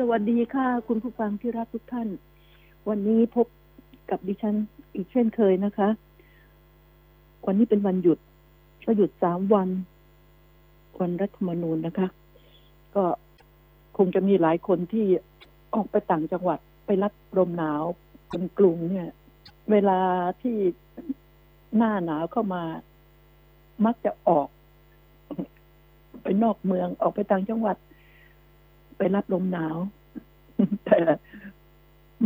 สวัสดีค่ะ คุณผู้ฟังที่รักทุกท่าน วันนี้พบกับดิฉันอีกเช่นเคยนะคะ วันนี้เป็นวันหยุดก็หยุดสามวัน วันรัฐธรรมนูญนะคะ ก็คงจะมีหลายคนที่ออกไปต่างจังหวัดไปรับลมหนาวคนกรุงเนี่ย เวลาที่หน้าหนาวเข้ามา มักจะออก ไปนอกเมืองออกไปต่างจังหวัด ไปรับลมหนาว แต่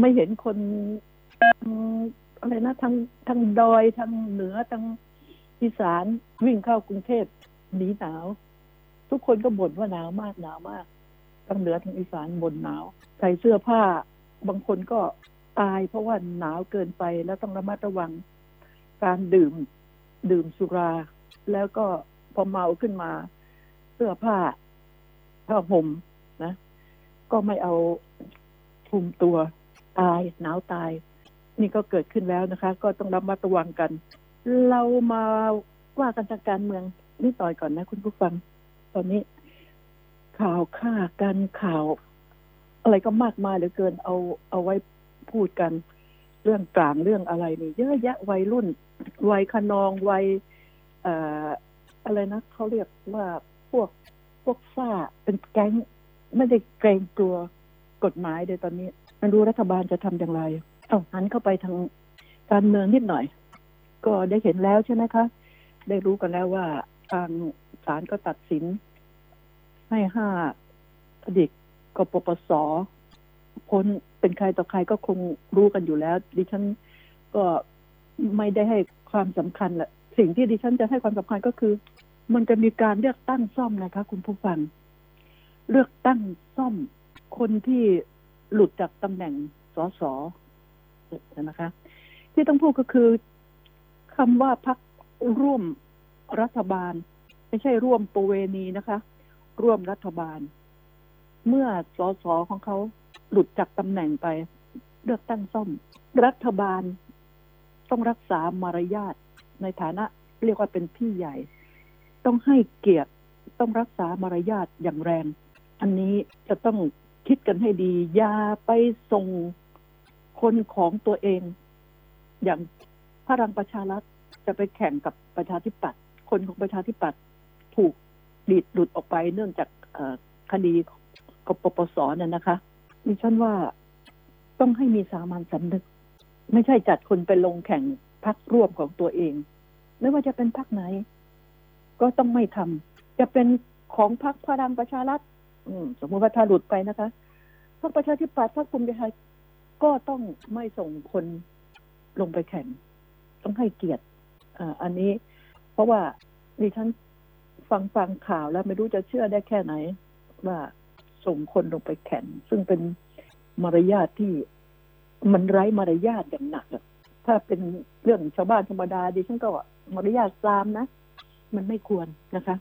ไม่เห็นคนอะไรนะทางทางดอยทางเหนือทางอีสานวิ่งเข้ากรุงเทพหนีหนาว ทุกคนก็บ่นว่าหนาวมากหนาวมากทางเหนือทางอีสานบ่นหนาว ใส่เสื้อผ้า บางคนก็ตายเพราะว่าหนาวเกินไปแล้วต้องระมัดระวัง การดื่มดื่มสุรา แล้วก็พอเมาขึ้นมา เสื้อผ้าผ้าห่ม นะ ก็ไม่เอาคลุมตัวตายหนาวตาย นี่ก็เกิดขึ้นแล้วนะคะ ก็ต้องระมัดระวังกัน เรามาว่ากันทางการเมืองนิดหน่อยก่อนนะ คุณผู้ฟัง ตอนนี้ ข่าวฆ่ากันข่าว อะไรก็มากมายเหลือเกินเอาเอาไว้พูดกัน เรื่องกลางเรื่องอะไรนี่เยอะแยะวัยรุ่นวัยขนองวัยอ่อะไรนะเขาเรียกว่าพวกพวกซ่าเป็นแก๊ง ไม่ได้เกรงกลัวกฎหมายเดี๋ยตอนนี้ไม่รู้รัฐบาลจะทำอย่างไรเอาหันเข้าไปทางการเมืองนิดหน่อย ก็ได้เห็นแล้วใช่ไหมคะ ได้รู้กันแล้วว่าทางศาลก็ตัดสิน ให้ห้าอดีตกปปสพ้นเป็นใครต่อใครก็คงรู้กันอยู่แล้ว ดิฉันก็ไม่ได้ให้ความสำคัญแหละสิ่งที่ดิฉันจะให้ความสำคัญก็คือ มันจะมีการเลือกตั้งซ่อมนะคะ คุณผู้ฟัง เลือกตั้งซ่อมคนที่หลุดจากตำแหน่งสสนะคะ ที่ต้องพูดก็คือคำว่าพักร่วมรัฐบาล ไม่ใช่ร่วมประเวณีนะคะ ร่วมรัฐบาล เมื่อสสของเขาหลุดจากตำแหน่งไป เลือกตั้งซ่อม รัฐบาลต้องรักษามารยาทในฐานะเรียกว่าเป็นพี่ใหญ่ ต้องให้เกียรติต้องรักษามารยาทอย่างแรง อันนี้จะต้องคิดกันให้ดี อย่าไปส่งคนของตัวเอง อย่างพลังประชารัฐจะไปแข่งกับประชาธิปัตย์คนของประชาธิปัตย์ถูกดีดหลุดออกไปเนื่องจากคดีกปปสเนี่ยนะคะดิฉันว่าต้องให้มีสามัญสำนึก ไม่ใช่จัดคนไปลงแข่งพักร่วมของตัวเอง ไม่ว่าจะเป็นพักไหน ก็ต้องไม่ทำจะเป็นของพักพลังประชารัฐ สมมติว่าถ้าหลุดไปนะคะพรรคประชาธิปัตย์พรรคภูมิใจไทยก็ต้องไม่ส่งคนลงไปแข่ง ต้องให้เกียรติอันนี้ เพราะว่าดิฉันฟังฟังข่าวแล้วไม่รู้จะเชื่อได้แค่ไหน ว่าส่งคนลงไปแข่ง ซึ่งเป็นมารยาทที่มันไร้มารยาทอย่างหนักถ้าเป็นเรื่องชาวบ้านธรรมดาดิฉันก็มารยาทซามนะ มันไม่ควรนะคะ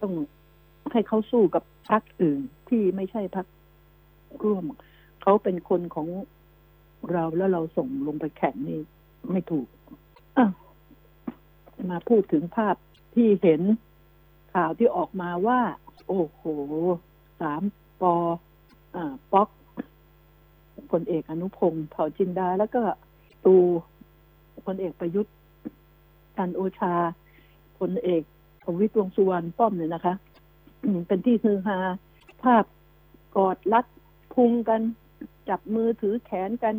ต้อง ให้เขาสู้กับพรรคอื่นที่ไม่ใช่พรรคร่วม เขาเป็นคนของเราแล้วเราส่งลงไปแข่งนี่ไม่ถูกมาพูดถึงภาพที่เห็นข่าวที่ออกมาว่า โอ้โหสามปออ่าป๊อกพลเอกอนุพงศ์เผ่าจินดา แล้วก็ตูพลเอกประยุทธ์จันโอชาพลเอกประวิตรวงสุวรรณป้อมเนี่ยนะคะ เป็นที่ฮือฮาภาพกอดรัดพุงกัน จับมือถือแขนกัน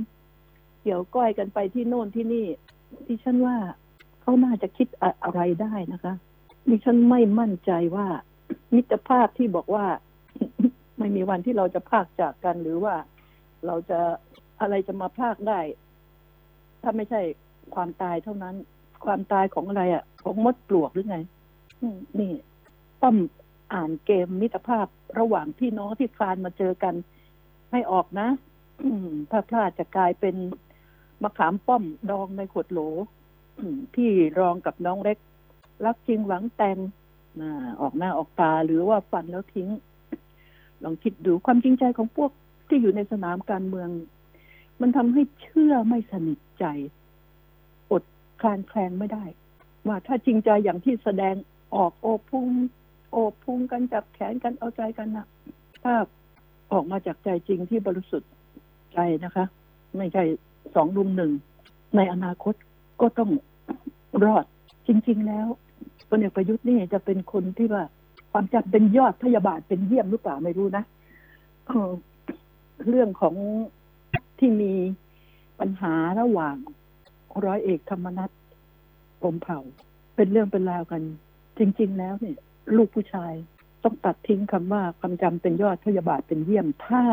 เกี่ยวก้อยกันไปที่โน่นที่นี่ดิฉันว่าเขาน่าจะคิดอะไรได้นะคะดิฉันไม่มั่นใจว่า มิตรภาพที่บอกว่า ไม่มีวันที่เราจะพากจากกันหรือว่าเราจะอะไรจะมาพากได้ ถ้าไม่ใช่ความตายเท่านั้น ความตายของอะไรอะ่ะ ของมดปลวกหรือไงนี่ป้อม อ่านเกมมิตรภาพระหว่างพี่น้องที่คลานมาเจอกันให้ออกนะถ้าพลาดจะกลายเป็นมะขามป้อมดองในขวดโหลพี่รองกับน้องเล็ก รักจริงหวังแต่งออกหน้าออกตาหรือว่าฟันแล้วทิ้ง ลองคิดดูความจริงใจของพวกที่อยู่ในสนามการเมือง มันทำให้เชื่อไม่สนิทใจ อดคลานแคลงไม่ได้ ว่าถ้าจริงใจอย่างที่แสดงออกโอพุ่ง โอบพุงกันจับแขนกันเอาใจกันนะถ้าออกมาจากใจจริงที่บริสุทธิ์ใจนะคะ ไม่ใช่สองรุมหนึ่ง ในอนาคตก็ต้องรอดจริง ๆ แล้วพลเอกประยุทธ์นี่จะเป็นคนที่ว่า ความจำเป็นยอดพยาบาทเป็นเยี่ยมหรือเปล่าไม่รู้นะเรื่องของที่มีปัญหาระหว่างร้อยเอกธรรมนัฐปมเผ่า เป็นเรื่องเป็นราวกัน จริง ๆ แล้วเนี่ย ลูกผู้ชาย ต้องตัดทิ้งคำว่าความจำเป็นยอดพยาบาทเป็นเยี่ยม ถ้า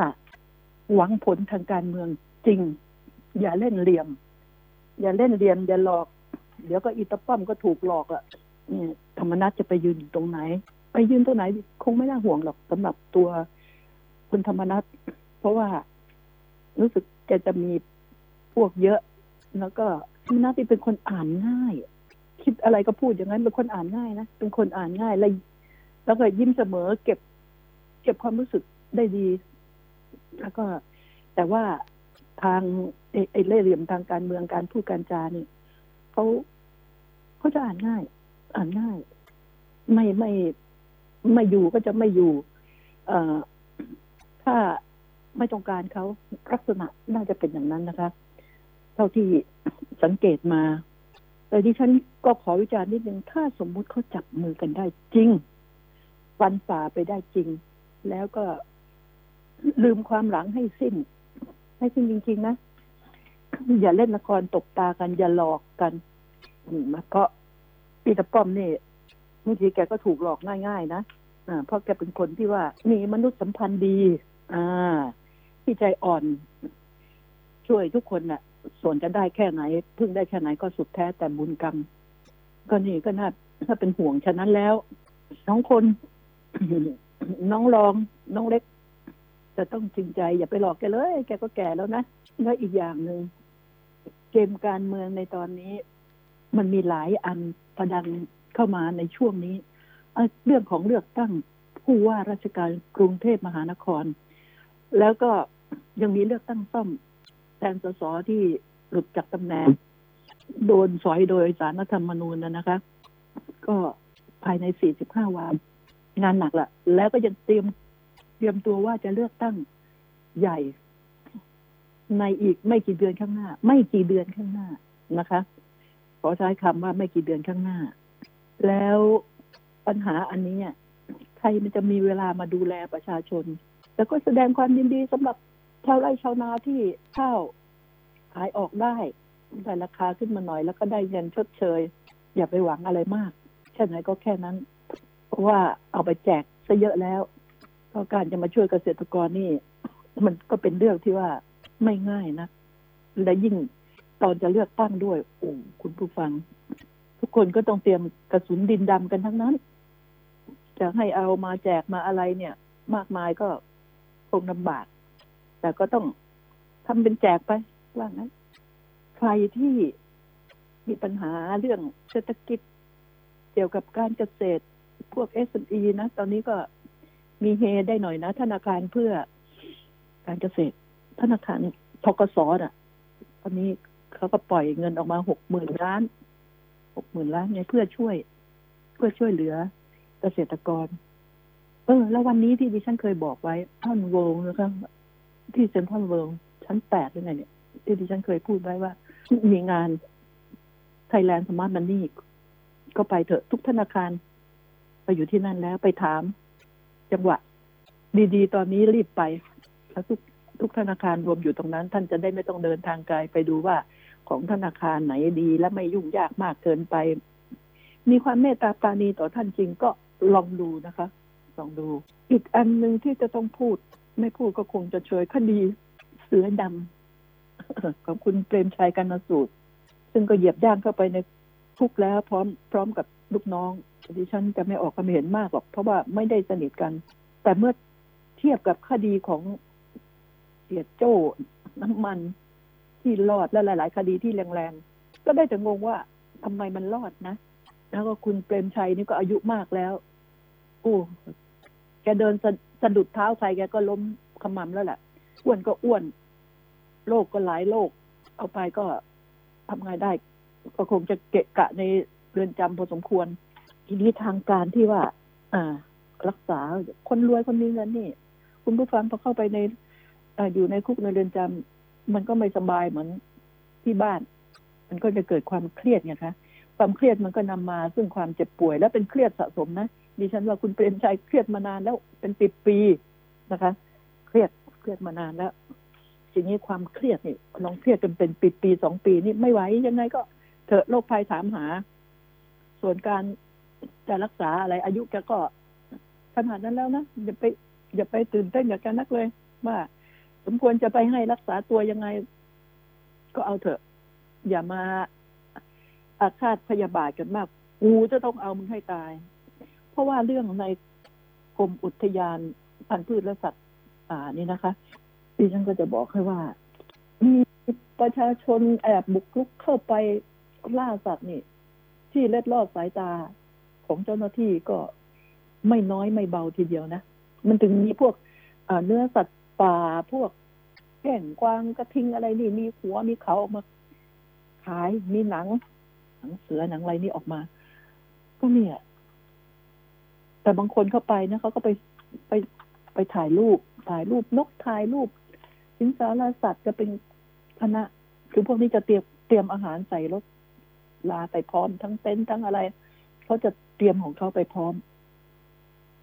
หวังผลทางการเมืองจริง อย่าเล่นเหลี่ยม อย่าเล่นเหลี่ยม อย่าหลอก เดี๋ยวก็อีตาป้อมก็ถูกหลอกอะ่ะนี่ธรรมนัฐจะไปยืนตรงไหน ไปยืนตรงไหน คงไม่น่าห่วงหรอกสำหรับตัวคุณธรรมนัฐเพราะว่ารู้สึกแกจะมีพวกเยอะ แล้วก็ธรรมนัฐที่เป็นคนอ่านง่าย คิดอะไรก็พูดอย่างนั้นเป็นคนอ่านง่ายนะเป็นคนอ่านง่ายแล้วแล้วก็ยิ้มเสมอเก็บ เก็บความรู้สึกได้ดี แล้วก็ แต่ว่าทางไอ้เล่เหลี่ยมทางการเมืองการพูดการจานี่เขาเขาจะอ่านง่าย อ่านง่าย ไม่ไม่ไม่อยู่ก็จะไม่อยู่ เอ่อถ้าไม่ต้องการเขาลักษณะน่าจะเป็นอย่างนั้นนะคะ เท่าที่สังเกตมา แต่ดิฉันก็ขอวิจารณ์นิดนึง ถ้าสมมุติเขาจับมือกันได้จริงฟันฝ่าไปได้จริง แล้วก็ลืมความหลังให้สิ้น ให้สิ้นจริง ๆ นะ อย่าเล่นละครตกตากัน อย่าหลอกกันมาก็ปีตะป้อมนี่บางทีแกก็ถูกหลอกง่าย ๆ นะอ่าเพราะแกเป็นคนที่ว่ามีมนุษยสัมพันธ์ดี อ่า ที่ใจอ่อน ช่วยทุกคนนะ่ะ ส่วนจะได้แค่ไหน พึ่งได้แค่ไหนก็สุดแท้แต่บุญกรรม ก็นี่ก็น่าถ้าเป็นห่วงฉะนั้นแล้วสองคนน้องรองน้องเล็ก จะต้องจริงใจ อย่าไปหลอกแกเลย แกก็แก่แล้วนะแล้วอีกอย่างหนึ่งเกมการเมืองในตอนนี้ มันมีหลายอันประดังเข้ามาในช่วงนี้เรื่องของเลือกตั้งผู้ว่าราชการกรุงเทพมหานคร แล้วก็ยังมีเลือกตั้งซ่อม แทนสสที่หลุดจากตำแหน่งโดนสอยโดยสารรัฐธรรมนูญนะคะ ก็ภายใน 45 วัน งานหนักละแล้วก็ยังเตรียมเตรียมตัวว่าจะเลือกตั้งใหญ่ ในอีกไม่กี่เดือนข้างหน้า ไม่กี่เดือนข้างหน้านะคะ ขอใช้คำว่าไม่กี่เดือนข้างหน้า แล้วปัญหาอันนี้ใครมันจะมีเวลามาดูแลประชาชน แล้วก็แสดงความยินดีสำหรับ ชาวไร่ชาวนาที่ข้าวขายออกได้ได้ราคาขึ้นมาหน่อย แล้วก็ได้เงินชดเชย อย่าไปหวังอะไรมากแค่ไหนก็แค่นั้น เพราะว่าเอาไปแจกซะเยอะแล้วก็การจะมาช่วยเกษตรกรนี่ มันก็เป็นเรื่องที่ว่าไม่ง่ายนะและยิ่งตอนจะเลือกตั้งด้วยโอ้คุณผู้ฟัง ทุกคนก็ต้องเตรียมกระสุนดินดำกันทั้งนั้น จะให้เอามาแจกมาอะไรเนี่ย มากมายก็คงลำบาก แต่ก็ต้องทำเป็นแจกไปว่างั้น ใครที่มีปัญหาเรื่องเศรษฐกิจ เกี่ยวกับการเกษตรพวก SME นะ ตอนนี้ก็มีเฮได้หน่อยนะ ธนาคารเพื่อการเกษตร ธนาคารทกศอะ ตอนนี้เขาก็ปล่อยเงินออกมาหกหมื่นล้านหกหมื่นล้านไงเพื่อช่วย เพื่อช่วยเหลือเกษตรกร เออ แล้ววันนี้ที่ดิฉันเคยบอกไว้ท่านโวงนะครับ ที่เซ็นทรัลเวิลด์ชั้นแปดหรือไงเนี่ยที่ดิฉันเคยพูดไว้ว่า มีงาน Thailand Smart Money ก็ไปเถอะทุกธนาคาร ไปอยู่ที่นั่นแล้วไปถาม จังหวะ ดีๆ ตอนนี้รีบไป แล้วทุกทุกธนาคารรวมอยู่ตรงนั้น ท่านจะได้ไม่ต้องเดินทางไกลไปดูว่าของธนาคารไหนดีและไม่ยุ่งยากมากเกินไป มีความเมตตาปราณีต่อท่านจริงก็ลองดูนะคะ ลองดู อีกอันหนึ่งที่จะต้องพูด ไม่พูดก็คงจะเฉยคดีเสือดำของคุณเปรมชัยกันสูตร ซึ่งก็เหยียบย่างเข้าไปในทุกแล้วพร้อมพร้อมกับลูกน้องดิฉันจะไม่ออกความเห็นมากหรอก เพราะว่าไม่ได้สนิทกัน แต่เมื่อเทียบกับคดีของเสียโจ้น้ำมันที่รอดและหลาย ๆ คดีที่แรงๆ ก็ได้แต่งงว่าทำไมมันรอดนะ แล้วก็คุณเปรมชัยนี่ก็อายุมากแล้ว โอ้ กเดินสะสะดุดเท้าใครแกก็ล้มขมำแล้วแหละอ้วนก็อ้วนโรคก็หลายโรคเอาไปก็ทำไงได้ ก็คงจะเกะกะในเรือนจำพอสมควร ทีนี้ทางการที่ว่า อ่า รักษาคนรวยคนมีเงินนี่ คุณผู้ฟังพอเข้าไปในออยู่ในคุกในเรือนจำมันก็ไม่สบายเหมือนที่บ้าน มันก็จะเกิดความเครียดไงคะความเครียดมันก็นำมาซึ่งความเจ็บป่วย และเป็นเครียดสะสมนะ ดิฉันว่าคุณเปรมชัยเครียดมานานแล้วเป็นปีปีนะคะ เครียดเครียดมานานแล้วทีนี้ความเครียดนี่ลองเครียดจนเป็นปีปีสองปีนี่ไม่ไหวยังไงก็เถอะโรคภัยถามหา ส่วนการจะรักษาอะไร อายุแกก็ขนาดนั้นแล้วนะอย่าไปอย่าไปตื่นเต้นอย่ากันนักเลย ว่า สมควรจะไปให้รักษาตัวยังไง ก็เอาเถอะ อย่ามาอาฆาตพยาบาทกันมาก กูจะต้องเอามึงให้ตาย ราะว่าเรื่องในกรมอุทยานพันธุ์พืชและสัตว์ป่านี่นะคะดิฉันก็จะบอกให้ว่า มีประชาชนแอบบุกรุกเข้าไปล่าสัตว์นี่ ที่เล็ดลอดสายตาของเจ้าหน้าที่ก็ไม่น้อยไม่เบาทีเดียวนะ มันถึงมีพวกเนื้อสัตว์ป่าพวกแก่งกวางกระทิงอะไรนี่ มีหัวมีเขาออกมาขายมีหนัง หนังเสือหนังอะไรนี่ออกมา ก็เนี่ย แต่บางคนเข้าไปนะเขาก็ไปไปไปถ่ายรูป ถ่ายรูปนกถ่ายรูปสิงสารสัตว์จะเป็นคณะคือพวกนี้จะเตรียมเตรียมอาหารใส่รถลาไปพร้อมทั้งเต็นท์ทั้งอะไรเขาจะเตรียมของเขาไปพร้อม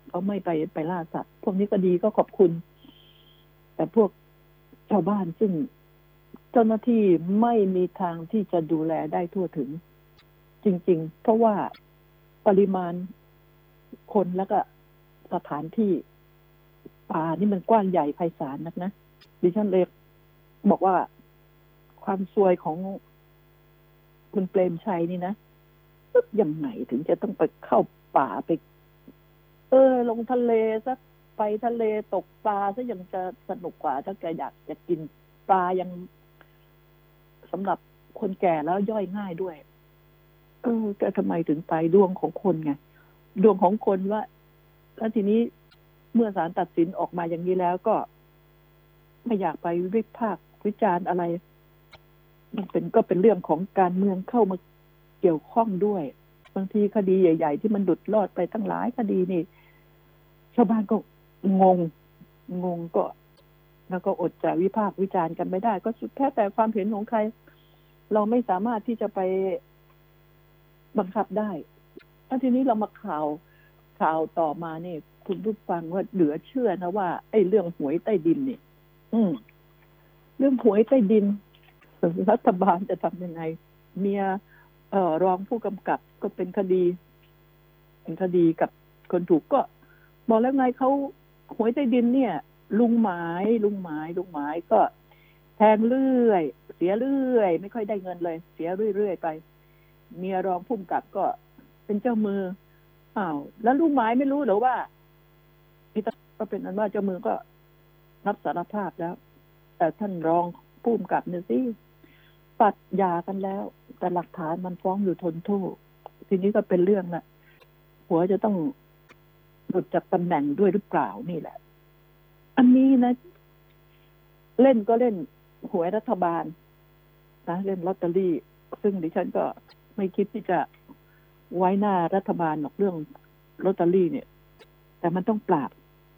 เขาไม่ไปไปล่าสัตว์ พวกนี้ก็ดีก็ขอบคุณ แต่พวกชาวบ้านซึ่งเจ้าหน้าที่ไม่มีทางที่จะดูแลได้ทั่วถึง จริง ๆ เพราะว่าปริมาณ คนแล้วก็สถานที่ป่านี่มันกว้างใหญ่ไพศาลนักนะดิฉันเลยบอกว่าความซวยของคุณเปรมชัยนี่นะยังไงถึงจะต้องไปเข้าป่าไป เออ ลงทะเลสักไปทะเลตกปลาซะยังจะสนุกกว่า ถ้าแกอยากจะกินปลายังสำหรับคนแก่แล้วย่อยง่ายด้วย เออแกทำไมถึงไปดวงของคนไง ดวงของคนว่า แล้วทีนี้เมื่อศาลตัดสินออกมาอย่างนี้แล้วก็ ไม่อยากไปวิพากษ์วิจารณ์อะไร มันเป็นก็เป็นเรื่องของการเมืองเข้ามาเกี่ยวข้องด้วย บางทีคดีใหญ่ ๆ ที่มันดุดรอดไปทั้งหลายคดีนี่ ชาวบ้านก็งง งงก็ แล้วก็อดจะวิพากษ์วิจารณ์กันไม่ได้ ก็สุดแค่แต่ความเห็นของใคร เราไม่สามารถที่จะไปบังคับได้ แล้วทีนี้เรามาข่าวข่าวต่อมาเนี่ยคุณผู้ฟังว่าเหลือเชื่อนะว่าไอ้เรื่องหวยใต้ดินเนี่ยอืม เรื่องหวยใต้ดินรัฐบาลจะทำยังไง เมียเอ่อรองผู้กำกับก็เป็นคดีเป็นคดีกับคนถูกก็ บอกแล้วไงเขาหวยใต้ดินเนี่ย ลุงหมายลุงหมายลุงหมายก็แทงเรื่อย เสียเรื่อย ไม่ค่อยได้เงินเลย เสียเรื่อยๆไป เมียรองผู้กำกับก็ เป็นเจ้ามืออ้าวแล้วลุงหมายไม่รู้หรือว่าพิตก็เป็นอันว่าเจ้ามือก็รับสารภาพแล้ว แต่ท่านรองผู้กำกับเนี่ยสิปัดยากันแล้ว แต่หลักฐานมันฟ้องอยู่ทนโทษทีนี้ก็เป็นเรื่องละหัวจะต้องหลุดจากตำแหน่งด้วยหรือเปล่านี่แหละ อันนี้นะ เล่นก็เล่นหวยรัฐบาลนะเล่นลอตเตอรี่ ซึ่งดิฉันก็ไม่คิดที่จะ ไว้หน้ารัฐบาลหรอกเรื่องลอตเตอรี่เนี่ย แต่มันต้องปราบ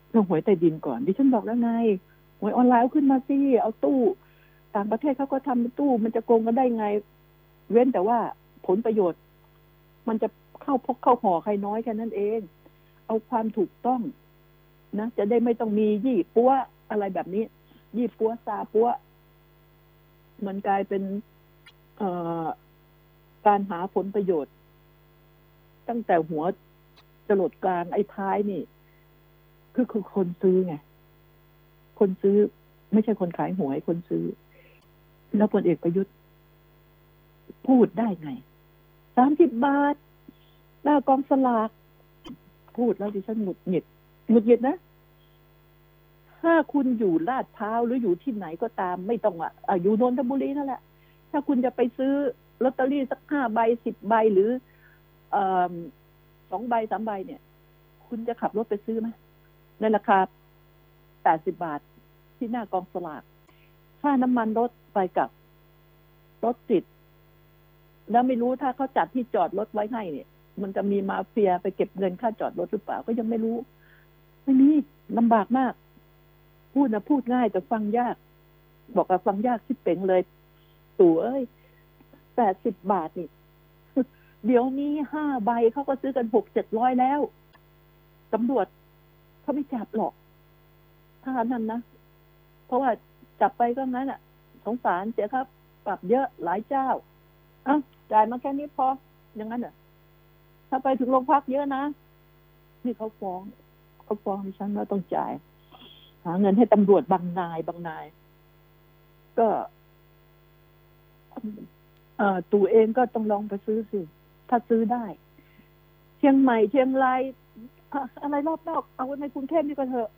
เรื่องหวยใต้ดินก่อนดิฉันบอกแล้วไงหวยออนไลน์ขึ้นมาสิเอาตู้ต่างประเทศเขาก็ทำตู้ มันจะโกงกันได้ไง เว้นแต่ว่าผลประโยชน์ มันจะเข้าพกเข้าห่อใครน้อยแค่นั้นเอง เอาความถูกต้องนะจะได้ไม่ต้องมียี่ปัวอะไรแบบนี้ ยี่ปัวซาปัวมันกลายเป็นเออการหาผลประโยชน์ ตั้งแต่หัวจรดกลางไอ้ท้ายนี่ คือคือคนซื้อไง คนซื้อ ไม่ใช่คนขายหวยคนซื้อ แล้วพลเอกประยุทธ์ พูดได้ไงสามสิบบาทหน้ากองสลาก พูดแล้วดิฉันหงุดหงิดหงุดหงิดนะถ้าคุณอยู่ลาดพร้าวหรืออยู่ที่ไหนก็ตาม ไม่ต้องอะอยู่นนทบุรีนั่นแหละ ถ้าคุณจะไปซื้อลอตเตอรี่สักห้าใบสิบใบหรืออ สองใบสามใบเนี่ย คุณจะขับรถไปซื้อไหมในราคาแปดสิบาทที่หน้ากองสลาก ค่าน้ำมันรถไปกับรถติด แล้วไม่รู้ถ้าเขาจัดที่จอดรถไว้ให้เนี่ย มันจะมีมาเฟียไปเก็บเงินค่าจอดรถหรือเปล่าก็ยังไม่รู้ ไม่มีลำบากมาก พูดนะพูดง่ายแต่ฟังยาก บอกว่าฟังยากคิดเป่งเลย ตู่เอ้ยแปดสิบบาทนี่ เดี๋ยวนี้ห้าใบเขาก็ซื้อกันหกเจ็ดร้อยแล้วตำรวจเขาไม่จับหรอก ถ้านั้นนะ เพราะว่าจับไปก็งั้นอะ สงสารเสียครับ ปรับเยอะหลายเจ้าอะจ่ายมาแค่นี้พอ อย่างนั้นอะถ้าไปถึงโรงพักเยอะนะ นี่เขาฟ้องเขาฟ้องดิฉันว่าต้องจ่าย หาเงินให้ตำรวจบางนายบางนาย ก็ตู่เองก็ต้องลองไปซื้อสิ ถ้าซื้อได้ เชียงใหม่เชียงรายอะไรรอบนอกเอาไว้ในกรุงเทพนี่ก็เถอะ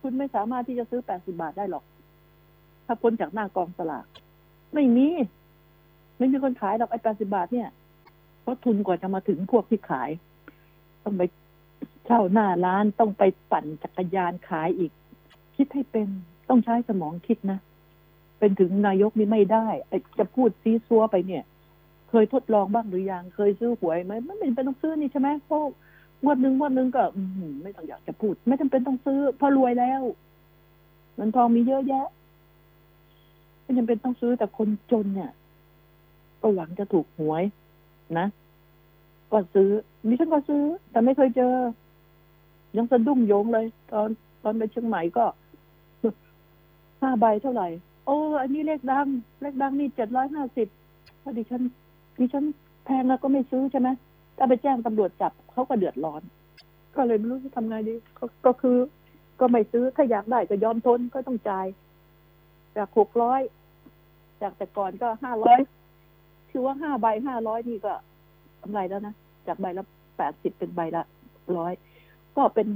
คุณไม่สามารถที่จะซื้อแปดสิบาทได้หรอก ถ้าพ้นจากหน้ากองสลากไม่มี ไม่มีคนขายหรอกไอ้แปดสิบาทเนี่ยเพราะทุนกว่าจะมาถึงพวกที่ขาย ต้องไปเช่าหน้าร้านต้องไปปั่นจักรยานขายอีก คิดให้เป็นต้องใช้สมองคิดนะ เป็นถึงนายกนี่ไม่ได้ไอ้จะพูดซีซัวไปเนี่ย เคยทดลองบ้างหรือยังเคยซื้อหวยไหมไม่จำเป็นต้องซื้อนี่ใช่ไหมเพราะงวดหนึ่งงวดหนึ่งก็ไม่ต้องอยากจะพูด ไม่จำเป็นต้องซื้อเพราะรวยแล้วเงินทองมีเยอะแยะไม่จำเป็นต้องซื้อแต่คนจนเนี่ย ก็หวังจะถูกหวยนะก็ซื้อดิฉันก็ซื้อ แต่ไม่เคยเจอ ยังสะดุ้งโยงเลย ตอนตอนไปเชียงใหม่ก็ห้าใบเท่าไหร่ โอ้ อันนี้เลขดัง เลขดังนี่เจ็ดร้อยห้าสิบพอดิฉัน ดิฉันแพงแล้วก็ไม่ซื้อใช่ไหมถ้าไปแจ้งตำรวจจับเขาก็เดือดร้อน ก็เลยไม่รู้จะทำไงดีก็ก็คือ ก็ไม่ซื้อถ้าอยากได้ก็ยอมทนก็ต้องจ่ายจากหกร้อยจากแต่ก่อนก็ห้าร้อยคือว่าห้าใบห้าร้อยนี่ก็กำไรแล้วนะจากใบละแปดสิบเป็นใบละร้อยก็เป็น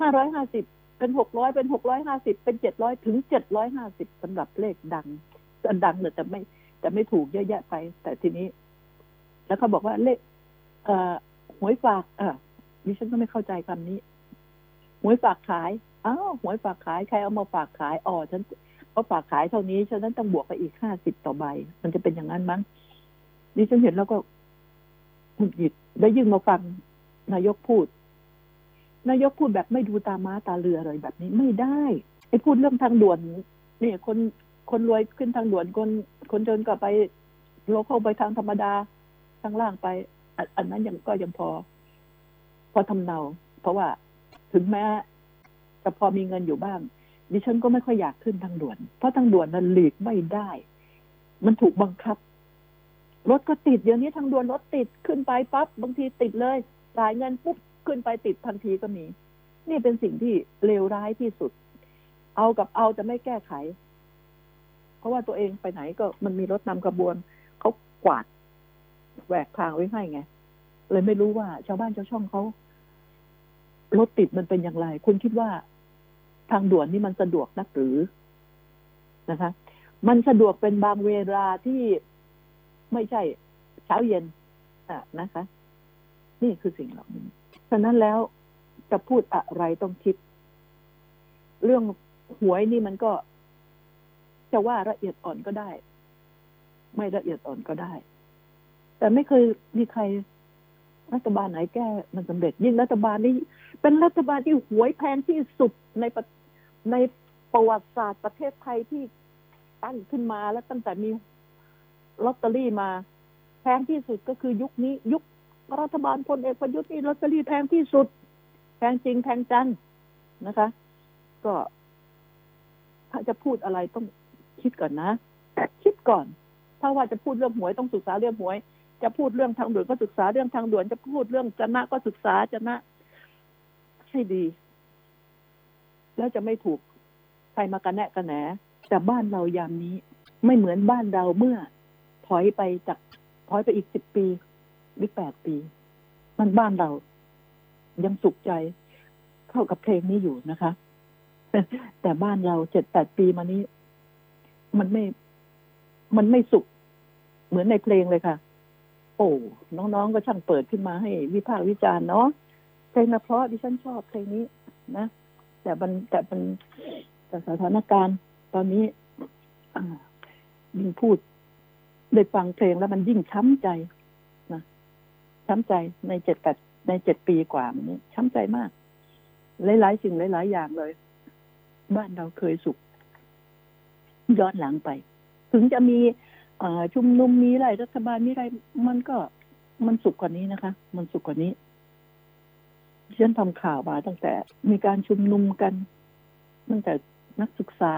ห้าร้อยห้าสิบเป็นหกร้อยเป็นหกร้อยห้าสิบเป็นเจ็ดร้อยถึงเจ็ดร้อยห้าสิบสำหรับเลขดังอันดังเนี่ยแต่ไม่แต่ไม่ถูกเยอะแยะไป แต่ทีนี้ แล้วเขาบอกว่าเลขเอ่อหวยฝากอะดิฉันก็ไม่เข้าใจคำนี้หวยฝากขายอ้าวหวยฝากขายใครเอามาฝากขายอ๋อฉันก็ฝากขายเท่านี้ฉะนั้นต้องบวกไปอีกห้าสิบต่อใบ มันจะเป็นอย่างนั้นมั้งดิฉันเห็นแล้วก็หงุดหงิดได้ยิ่งมาฟังนายกพูด นายกพูดแบบไม่ดูตาม้าตาเรืออะไรแบบนี้ไม่ได้ไอ้พูดเรื่องทางด่วนเนี่ยคนคนรวยขึ้นทางด่วนคนคนจนก็ไปโลเข้าไปทางธรรมดา ทางล่างไปอันอันนั้นยังก็ยังพอ พอทำเนา เพราะว่าถึงแม้จะพอมีเงินอยู่บ้าง ดิฉันก็ไม่ค่อยอยากขึ้นทางด่วน เพราะทางด่วนนั้นหลีกไม่ได้ มันถูกบังคับ รถก็ติดเดี๋ยวนี้ทางด่วนรถติดขึ้นไปปั๊บบางทีติดเลยจ่ายเงินปุ๊บขึ้นไปติดทันทีก็มี นี่เป็นสิ่งที่เลวร้ายที่สุด เอากับเอาจะไม่แก้ไข เพราะว่าตัวเองไปไหนก็มันมีรถนำกระบวน เขากวาด แหวกทางไว้ให้ไง เลยไม่รู้ว่าชาวบ้านชาวช่องเขารถติดมันเป็นอย่างไร คุณคิดว่าทางด่วนนี่มันสะดวกนักหรือนะคะ มันสะดวกเป็นบางเวลาที่ไม่ใช่เช้าเย็นอะนะคะ นี่คือสิ่งเหล่านี้ฉะนั้นแล้วจะพูดอะไรต้องคิด เรื่องหวยนี่มันก็จะว่าละเอียดอ่อนก็ได้ ไม่ละเอียดอ่อนก็ได้ แต่ไม่เคยมีใคร รัฐบาลไหนแก้มันสำเร็จยิ่งรัฐบาลนี้ เป็นรัฐบาลที่หวยแพงที่สุดในในประวัติศาสตร์ประเทศไทยที่ตั้งขึ้นมาแล้วตั้งแต่มีลอตเตอรี่มา แพงที่สุดก็คือยุคนี้ ยุครัฐบาลพลเอกประยุทธ์นี่ลอตเตอรี่แพงที่สุด แพงจริงแพงจังนะคะ ก็ ถ้าจะพูดอะไรต้องคิดก่อนนะ คิดก่อน ถ้าว่าจะพูดเรื่องหวยต้องศึกษาเรื่องหวย จะพูดเรื่องทางด่วนก็ศึกษาเรื่องทางด่วนจะพูดเรื่องจนะก็ศึกษาจนะให้ดี แล้วจะไม่ถูกใครมากันแนะกันแหนแต่บ้านเรายามนี้ ไม่เหมือนบ้านเราเมื่อ ถอยไปจากถอยไปอีกสิบปีหรือแปดปี มันบ้านเรา ยังสุขใจ เข้ากับเพลงนี้อยู่นะคะ แต่บ้านเราเจ็ดแปดปีมานี้ มันไม่ มันไม่สุข เหมือนในเพลงเลยค่ะ โอ้น้องๆก็ช่างเปิดขึ้นมาให้วิพากษ์วิจารณ์เนาะเพลงนะเพราะดิฉันชอบเพลงนี้นะ แต่มันแต่มันแต่สถานการณ์ ตอนนี้ยิ่งพูดได้ฟังเพลงแล้วมันยิ่งช้ำใจนะช้ำใจในเจ็ดแปดในเจ็ดปีกว่ามันนี้ช้ำใจมาก หลายๆสิ่งหลาย ๆ อย่างเลย บ้านเราเคยสุข ย้อนหลังไป ถึงจะมี ชุมนุมมีอะไรรัฐบาลมีอะไรมันก็มันสุขกว่านี้นะคะ มันสุขกว่านี้ฉันทำข่าวมาตั้งแต่มีการชุมนุมกัน ตั้งแต่นักศึกษา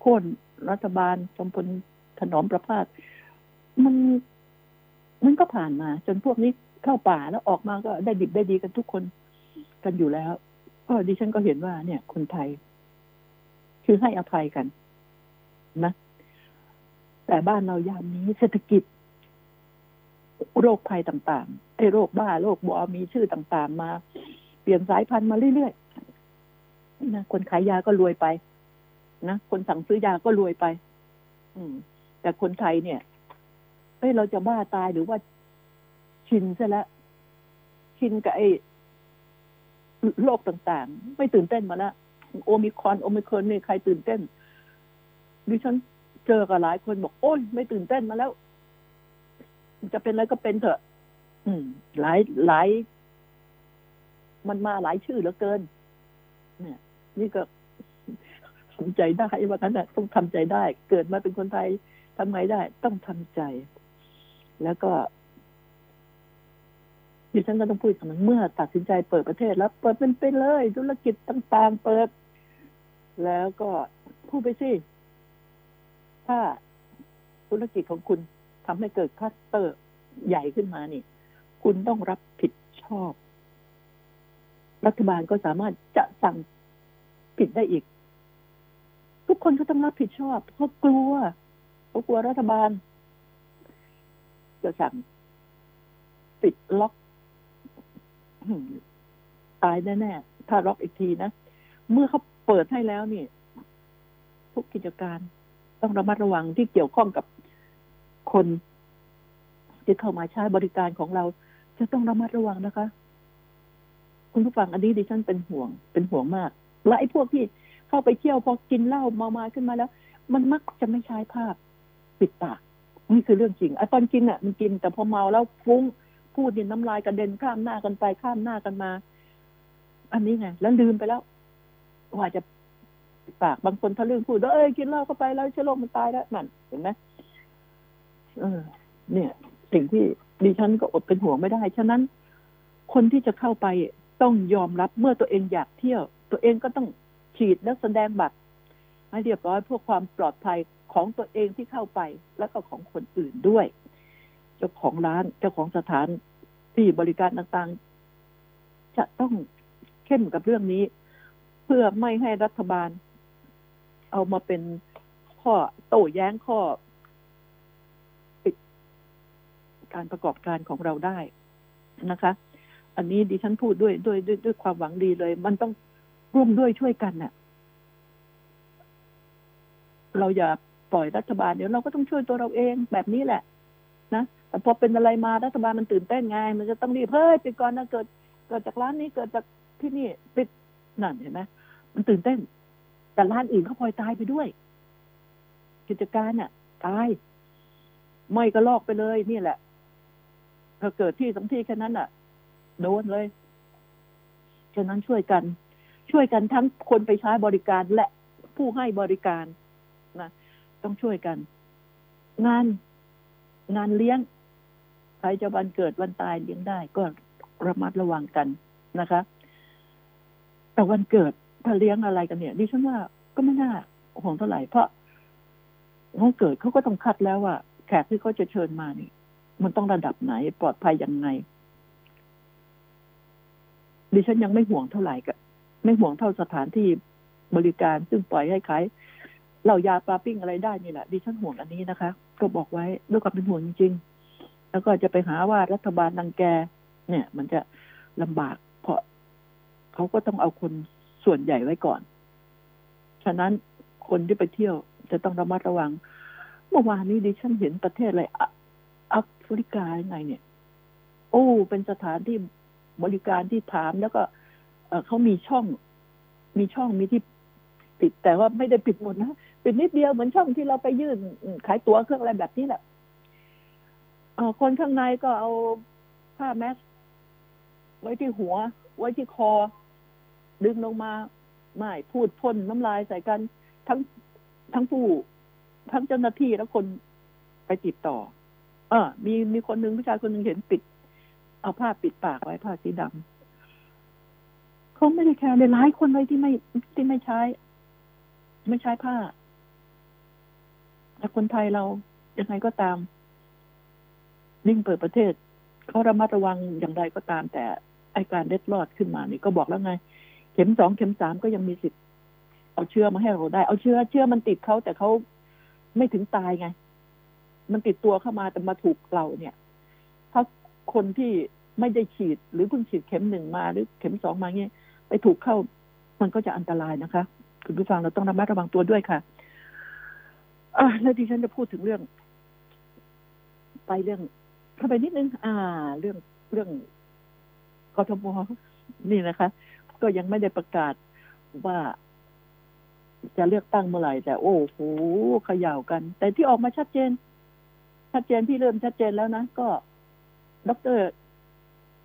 โค่นรัฐบาลจอมพลถนอมประพาสมันมันก็ผ่านมา จนพวกนี้เข้าป่าแล้วออกมาก็ได้ดิบได้ดีกันทุกคนกันอยู่แล้ว ก็ดิฉันก็เห็นว่า เนี่ย คนไทย คือให้อภัยกัน นะ แต่บ้านเรายามนี้เศรษฐกิจ โรคภัยต่างๆไอ้โรคบ้าโรคบอมีชื่อต่างๆ มา เปลี่ยนสายพันธุ์มาเรื่อยๆนะคนขายยาก็รวยไป นะคนสั่งซื้อยาก็รวยไป อืม แต่คนไทยเนี่ยเอ้ยเราจะบ้าตายหรือว่าชินซะแล้วชินกับไอ้โรคต่างๆ ไม่ตื่นเต้นมาแล้วโอมิคอนโอมิคอนนี่ใครตื่นเต้นดิฉัน เจอกับหลายคนบอกโอ้ยไม่ตื่นเต้นมาแล้ว จะเป็นอะไรก็เป็นเถอะ อืม หลายหลาย มันมาหลายชื่อเหลือเกิน เนี่ย นี่ก็ทำใจได้ว่านั้นต้องทำใจได้ เกิดมาเป็นคนไทยทำไงได้ ต้องทำใจ แล้วก็ดิฉันก็ต้องพูดคำนึงเมื่อตัดสินใจเปิดประเทศแล้วเปิดเป็นไปเลย ธุรกิจต่าง ๆ เปิด แล้วก็พูดไปสิ ถ้าธุรกิจของคุณทำให้เกิดคลัสเตอร์ใหญ่ขึ้นมานี่ คุณต้องรับผิดชอบ รัฐบาลก็สามารถจะสั่งผิดได้อีก ทุกคนก็ต้องรับผิดชอบเพราะกลัวเพราะกลัวรัฐบาล จะสั่งปิดล็อกตายแน่ๆถ้าล็อกอีกทีนะ เมื่อเขาเปิดให้แล้วนี่ ทุกกิจการ ต้องระมัดระวังที่เกี่ยวข้องกับคนที่เข้ามาใช้บริการของเรา จะต้องระมัดระวังนะคะ คุณผู้ฟังอันนี้ดิฉันเป็นห่วง เป็นห่วงมากและไอ้พวกที่เข้าไปเที่ยวพอกินเหล้าเมามาขึ้นมาแล้ว มันมักจะไม่ใช้ภาพปิดปากนี่คือเรื่องจริงไอ้ตอนกินอะ มันกินแต่พอเมาแล้วฟุ้งพูดนี่น้ำลายกระเด็นข้ามหน้ากันไปข้ามหน้ากันมา อันนี้ไง แล้วลืมไปแล้วว่าจะ ปาก บางคนทะลึ่งพูดเอ้ยกินเหล้าเข้าไปแล้วเชื้อโรคมันตายแล้วนั่นเห็นไหมเออ เนี่ย สิ่งที่ดิฉันก็อดเป็นห่วงไม่ได้ ฉะนั้น คนที่จะเข้าไปต้องยอมรับเมื่อตัวเองอยากเที่ยว ตัวเองก็ต้องฉีดแล้วแสดงบัตรให้เรียบร้อยเพื่อความปลอดภัยของตัวเองที่เข้าไป แล้วก็ของคนอื่นด้วย เจ้าของร้านเจ้าของสถานที่บริการต่างๆ จะต้องเข้มกับเรื่องนี้ เพื่อไม่ให้รัฐบาล เอามาเป็นข้อโต้แย้งข้อปิดการประกอบการของเราได้นะคะ อันนี้ดิฉันพูดด้วยด้วยด้วยด้วยความหวังดีเลย มันต้องร่วมด้วยช่วยกันน่ะ เราอย่าปล่อยรัฐบาลเดี๋ยวเราก็ต้องช่วยตัวเราเองแบบนี้แหละ นะแต่พอเป็นอะไรมารัฐบาลมันตื่นเต้นไง มันจะต้องรีบเฮ้ยปิดก่อนนะเกิด เกิดจากร้านนี้เกิดจากที่นี่ปิดนั่นเห็นไหมมันตื่นเต้น แต่ร้านอื่นเขาพลอยตายไปด้วย กิจการน่ะ ตาย ไม่ก็ลอกไปเลยนี่แหละถ้าเกิดที่สองที่แค่นั้นอะ โดนเลยฉะนั้นช่วยกัน ช่วยกันทั้งคนไปใช้บริการและผู้ให้บริการนะต้องช่วยกัน งานงานเลี้ยงใครจะวันเกิดวันตายเลี้ยงได้ ก็ระมัดระวังกันนะคะ แต่วันเกิด ถ้าเลี้ยงอะไรกันเนี่ยดิฉันว่าก็ไม่น่าห่วงเท่าไหร่เพราะวันเกิดเขาก็ต้องคัดแล้วว่าแขกที่เขาจะเชิญมานี่มันต้องระดับไหน ปลอดภัยยังไง ดิฉันยังไม่ห่วงเท่าไหร่ก็ไม่ห่วงเท่าสถานที่บริการ ซึ่งปล่อยให้ขายเหล้ายาปลาปิ้งอะไรได้นี่แหละดิฉันห่วงอันนี้นะคะ ก็บอกไว้ด้วยความเป็นห่วงจริงๆ แล้วก็จะไปหาว่ารัฐบาลนังแก เนี่ย มันจะลำบาก เพราะเขาก็ต้องเอาคน ส่วนใหญ่ไว้ก่อน ฉะนั้นคนที่ไปเที่ยวจะต้องระมัดระวัง เมื่อวานนี้ดิฉันเห็นประเทศอะไรแอฟริกาไงเนี่ย โอ้ เป็นสถานที่บริการที่ถามแล้วก็เขามีช่อง มีช่องมีที่ปิดแต่ว่าไม่ได้ปิดหมดนะปิดนิดเดียวเหมือนช่องที่เราไปยื่นขายตั๋วเครื่องอะไรแบบนี้แหละคนข้างในก็เอาผ้าแมสไว้ที่หัว ไว้ที่คอ ดึงลงมาไม่พูดพ่นน้ำลายใส่กัน ทั้งทั้งผู้ ทั้งเจ้าหน้าที่แล้วคนไปติดต่อ เออ มีมีคนหนึ่งผู้ชายคนหนึ่งเห็นปิด เอาผ้าปิดปากไว้ผ้าสีดำเขาไม่ได้แคร์เลยหลายคนเลยที่ไม่ที่ไม่ใช้ ไม่ใช้ผ้าแต่คนไทยเรายังไงก็ตามนิ่งเปิดประเทศเขาระมัดระวังอย่างไรก็ตาม แต่ไอการเล็ดลอดขึ้นมานี่ก็บอกแล้วไง ข็มสองเข็มสามก็ยังมีสิทธิ์เอาเชื้อมาให้เราได้ เอาเชื้อเชื้อมันติดเขาแต่เขาไม่ถึงตายไง มันติดตัวเข้ามาแต่มาถูกเราเนี่ย ถ้าคนที่ไม่ได้ฉีดหรือเพิ่งฉีดเข็มหนึ่งมาหรือเข็มสองมาเงี้ยไปถูกเข้า มันก็จะอันตรายนะคะ คุณผู้ฟังเราต้องระมัดระวังตัวด้วยค่ะอ่าแล้วดิฉันจะพูดถึงเรื่อง ไปเรื่องเข้าไปนิดนึง อ่า เรื่องเรื่องกทมนี่นะคะ ก็ยังไม่ได้ประกาศว่าจะเลือกตั้งเมื่อไหร่ แต่โอ้โหขย่าวกัน แต่ที่ออกมาชัดเจน ชัดเจนที่เริ่มชัดเจนแล้วนะ ก็ดร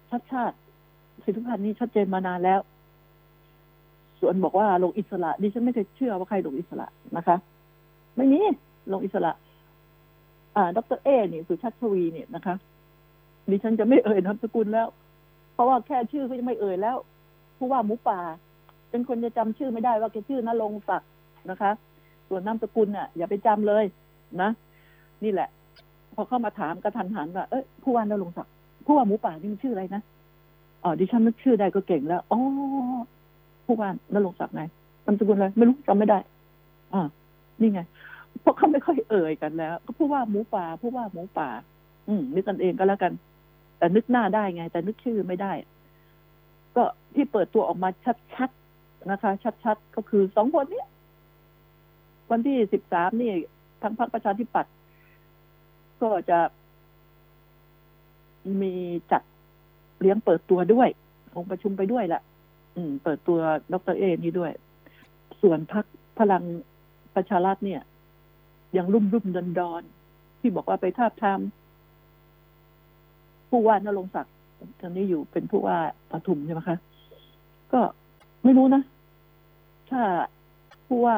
ชัดชาติ สิทธิพันธ์นี้ชัดเจนมานานแล้ว ส่วนบอกว่าลงอิสระดิฉันไม่เคยเชื่อว่าใครลงอิสระนะคะ ไม่มีลงอิสระ อ่า ดรเอเนี่ยสุชัชวีเนี่ยนะคะดิฉันจะไม่เอ่ยนามสกุลแล้ว เพราะว่าแค่ชื่อก็ยังไม่เอ่ยแล้ว ผู้ว่าหมูป่า เป็นคนจะจำชื่อไม่ได้ว่าแกชื่อนรงศักดิ์นะคะ ส่วนนามสกุลน่ะ อย่าไปจำเลยนะ นี่แหละ พอเข้ามาถามกระทันหันว่าเอ้ยผู้ว่านรงศักดิ์ผู้ว่าหมูป่านี่มันชื่ออะไรนะอ๋อดิฉันนึกชื่อได้ก็เก่งแล้วอ๋อผู้ว่านรงศักดิ์ไงนามสกุลอะไรไม่รู้จำไม่ได้ อ่า นี่ไงเพราะเขาไม่ค่อยเอ่ยกันแล้ว ก็ผู้ว่าหมูป่าผู้ว่าหมูป่า อืมนึกกันเองก็แล้วกัน แต่นึกหน้าได้ไง แต่นึกชื่อไม่ได้ ก็ที่เปิดตัวออกมาชัดๆนะคะ ชัดๆก็คือสองคนนี้วันที่สิบสามนี่ทั้งพรรคประชาธิปัตย์ก็จะมีจัดเลี้ยงเปิดตัวด้วย องค์ประชุมไปด้วยละอืม เปิดตัวดรเอนี่ด้วย ส่วนพรรคพลังประชารัฐเนี่ย ยังรุ่มรุ่มดอนดอนที่บอกว่าไปทาบทามผู้ว่านรงศักดิ์ ตอนนี้อยู่เป็นผู้ว่าปทุมใช่ไหมคะ ก็ไม่รู้นะ ถ้าผู้ว่า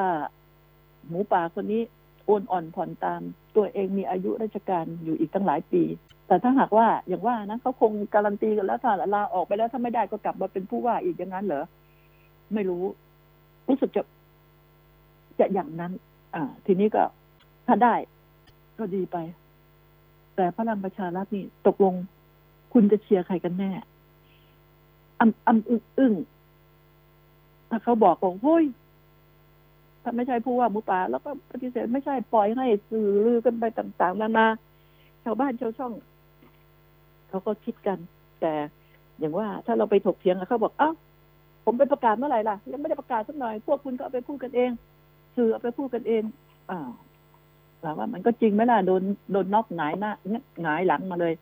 หมูป่าคนนี้โอนอ่อนผ่อนตาม ตัวเองมีอายุราชการอยู่อีกตั้งหลายปี แต่ถ้าหากว่าอย่างว่านะเขาคงการันตีกันแล้วถ้าลาออกไปแล้วถ้าไม่ได้ก็กลับมาเป็นผู้ว่าอีกอย่างนั้นเหรอไม่รู้ รู้สึกจะ จะอย่างนั้น อ่า ทีนี้ก็ถ้าได้ก็ดีไป แต่พลังประชารัฐนี่ตกลง คุณจะเชียร์ใครกันแน่อำอำอึ้งอึ้งถ้าเขาบอกว่าเฮ้ยถ้าไม่ใช่ผู้ว่ามูป่าแล้วก็ปฏิเสธไม่ใช่ปล่อยให้สื่อลือกันไปต่างๆนานาชาวบ้านชาวช่อง เขาก็คิดกัน แต่อย่างว่าถ้าเราไปถกเถียงเขาบอกเอ้าผมไปประกาศเมื่อไหร่ล่ะ ยังไม่ได้ประกาศสักหน่อย พวกคุณก็เอาไปพูดกันเอง สื่อเอาไปพูดกันเองอ้าวถามว่ามันก็จริงไหมล่ะโดนโดนน็อกหงายหน้าหงายหลังมาเลย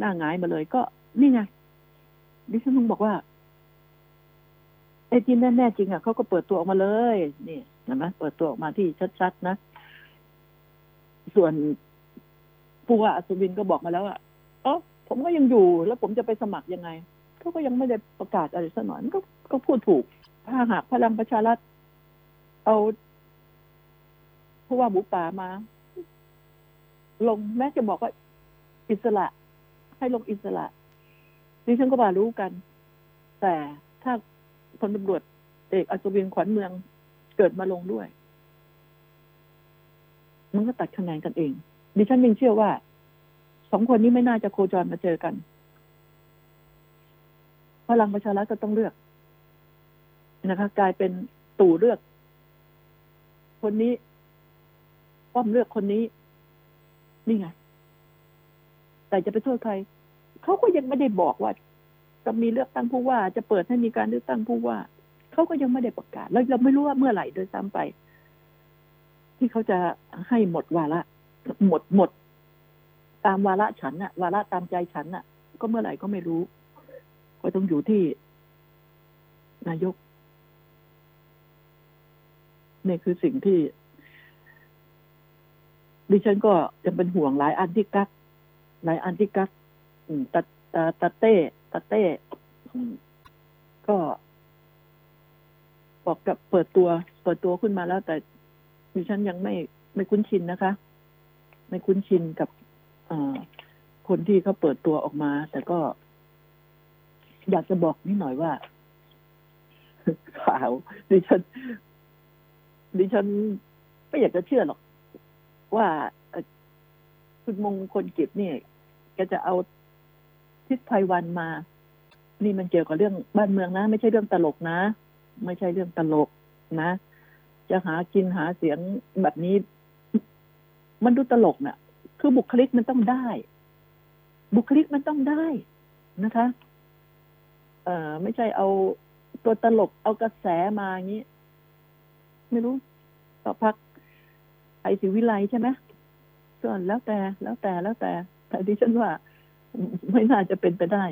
หน้าหงายมาเลย ก็นี่ไงดิฉันต้องบอกว่าไอ้ที่แน่ๆจริงอะเขาก็เปิดตัวออกมาเลยนี่เห็นไหมเปิดตัวออกมาที่ชัดๆนะ ส่วนผู้ว่าอัศวินก็บอกมาแล้วอะอ๋อผมก็ยังอยู่ แล้วผมจะไปสมัครยังไงเขาก็ยังไม่ได้ประกาศอะไรสักหน่อยมันก็ก็พูดถูก ถ้าหากพลังประชารัฐเอาผู้ว่าหมูป่ามา ลงแม้จะบอกว่าอิสระ ให้ลงอิสระดิฉันก็บารู้กัน แต่ถ้าพลตำรวจเอกอัศวินขวัญเมืองเกิดมาลงด้วย มันก็ตัดคะแนนกันเอง ดิฉันยังเชื่อว่าสองคนนี้ไม่น่าจะโคจรมาเจอกันพลังประชารัฐก็ต้องเลือกนะคะ กลายเป็นตู่เลือก คนนี้ป้อมเลือกคนนี้ นี่ไง แต่จะไปโทษใครเขาก็ยังไม่ได้บอกว่า จะมีเลือกตั้งผู้ว่า จะเปิดให้มีการเลือกตั้งผู้ว่าเขาก็ยังไม่ได้ประกาศ แล้วเราไม่รู้ว่าเมื่อไหร่โดยซ้ำไป ที่เขาจะให้หมดวาระหมดหมด ตามวาระฉันอะวาระตามใจฉันอะก็เมื่อไหร่ก็ไม่รู้ ก็ต้องอยู่ที่ นายกนี่คือสิ่งที่ ดิฉันก็ยังเป็นห่วงหลายอันที่กัก หลายอันที่กักตาตาตาเต้ตาเต้ก็บอกกับเปิดตัว เปิดตัวขึ้นมาแล้ว แต่ดิฉันยังไม่ไม่คุ้นชินนะคะ ไม่คุ้นชินกับอคนที่เขาเปิดตัวออกมา แต่ก็ อยากจะบอกนิดหน่อยว่าข่าวดิฉันดิฉันไม่อยากจะเชื่อหรอก ว่าคุณมงคลกิจเนี่ย กจะเอาทิศไพวันมา นี่มันเกี่ยวกับเรื่องบ้านเมืองนะ ไม่ใช่เรื่องตลกนะ ไม่ใช่เรื่องตลกนะ จะหากินหาเสียงแบบนี้ มันดูตลกนะ่ะ คือบุคลิกมันต้องได้ บุคลิกมันต้องได้นะคะ เอ่อ ไม่ใช่เอาตัวตลกเอากระแสมาอย่างนี้ไม่รู้ต่อพักไอศิวิไลใช่ไหมก็แล้วแต่แล้วแต่แล้วแต่ แต่ดิฉันว่าไม่น่าจะเป็นไปได้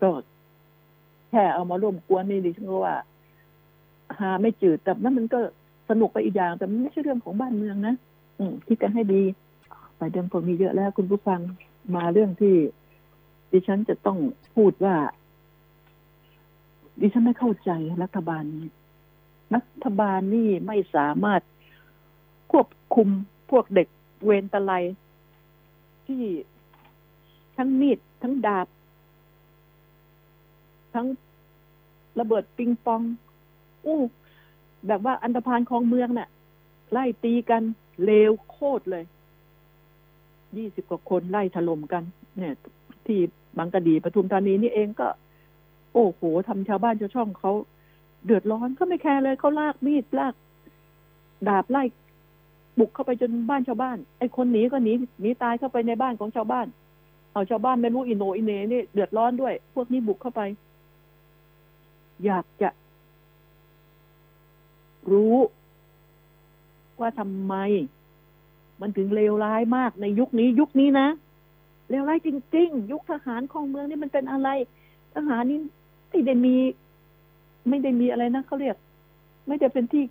ก็แค่เอามาร่วมกวนนี่ดิฉันก็ว่า หาไม่จืดแต่นั้นมันก็สนุกไปอีกอย่าง แต่มันไม่ใช่เรื่องของบ้านเมืองนะอืมคิดกันให้ดี ไปเรื่องพวกนี้เยอะแล้ว คุณผู้ฟังมาเรื่องที่ดิฉันจะต้องพูดว่า ดิฉันไม่เข้าใจรัฐบาลนี้รัฐบาลนี่ไม่สามารถควบคุมพวกเด็กเวรตะไล ที่ทั้งมีด ทั้งดาบ ทั้งระเบิดปิงปอง อู้ แบบว่าอันธพาลคลองเมืองน่ะ ไล่ตีกันเลวโคตรเลย ยี่สิบกว่าคนไล่ถล่มกัน เนี่ย ที่บางกะดีปทุมธานีนี่เองก็ โอ้โหทำชาวบ้านชาวช่องเขาเดือดร้อนก็ไม่แคร์เลยเขาลากมีดลาก ดาบไล่ บุกเข้าไปจนบ้านชาวบ้าน ไอ้คนหนีก็หนีหนีตายเข้าไปในบ้านของชาวบ้าน เอาชาวบ้านไม่รู้อิโนอิเนนี่เดือดร้อนด้วย พวกนี้บุกเข้าไป อยากจะ รู้ว่าทำไม มันถึงเลวร้ายมากในยุคนี้ ยุคนี้นะเลวร้ายจริง ๆ ยุคทหารของเมืองนี่มันเป็นอะไร ทหารนี่ไม่ได้มี ไม่ได้มีอะไรนะเขาเรียก ไม่ได้เป็นที่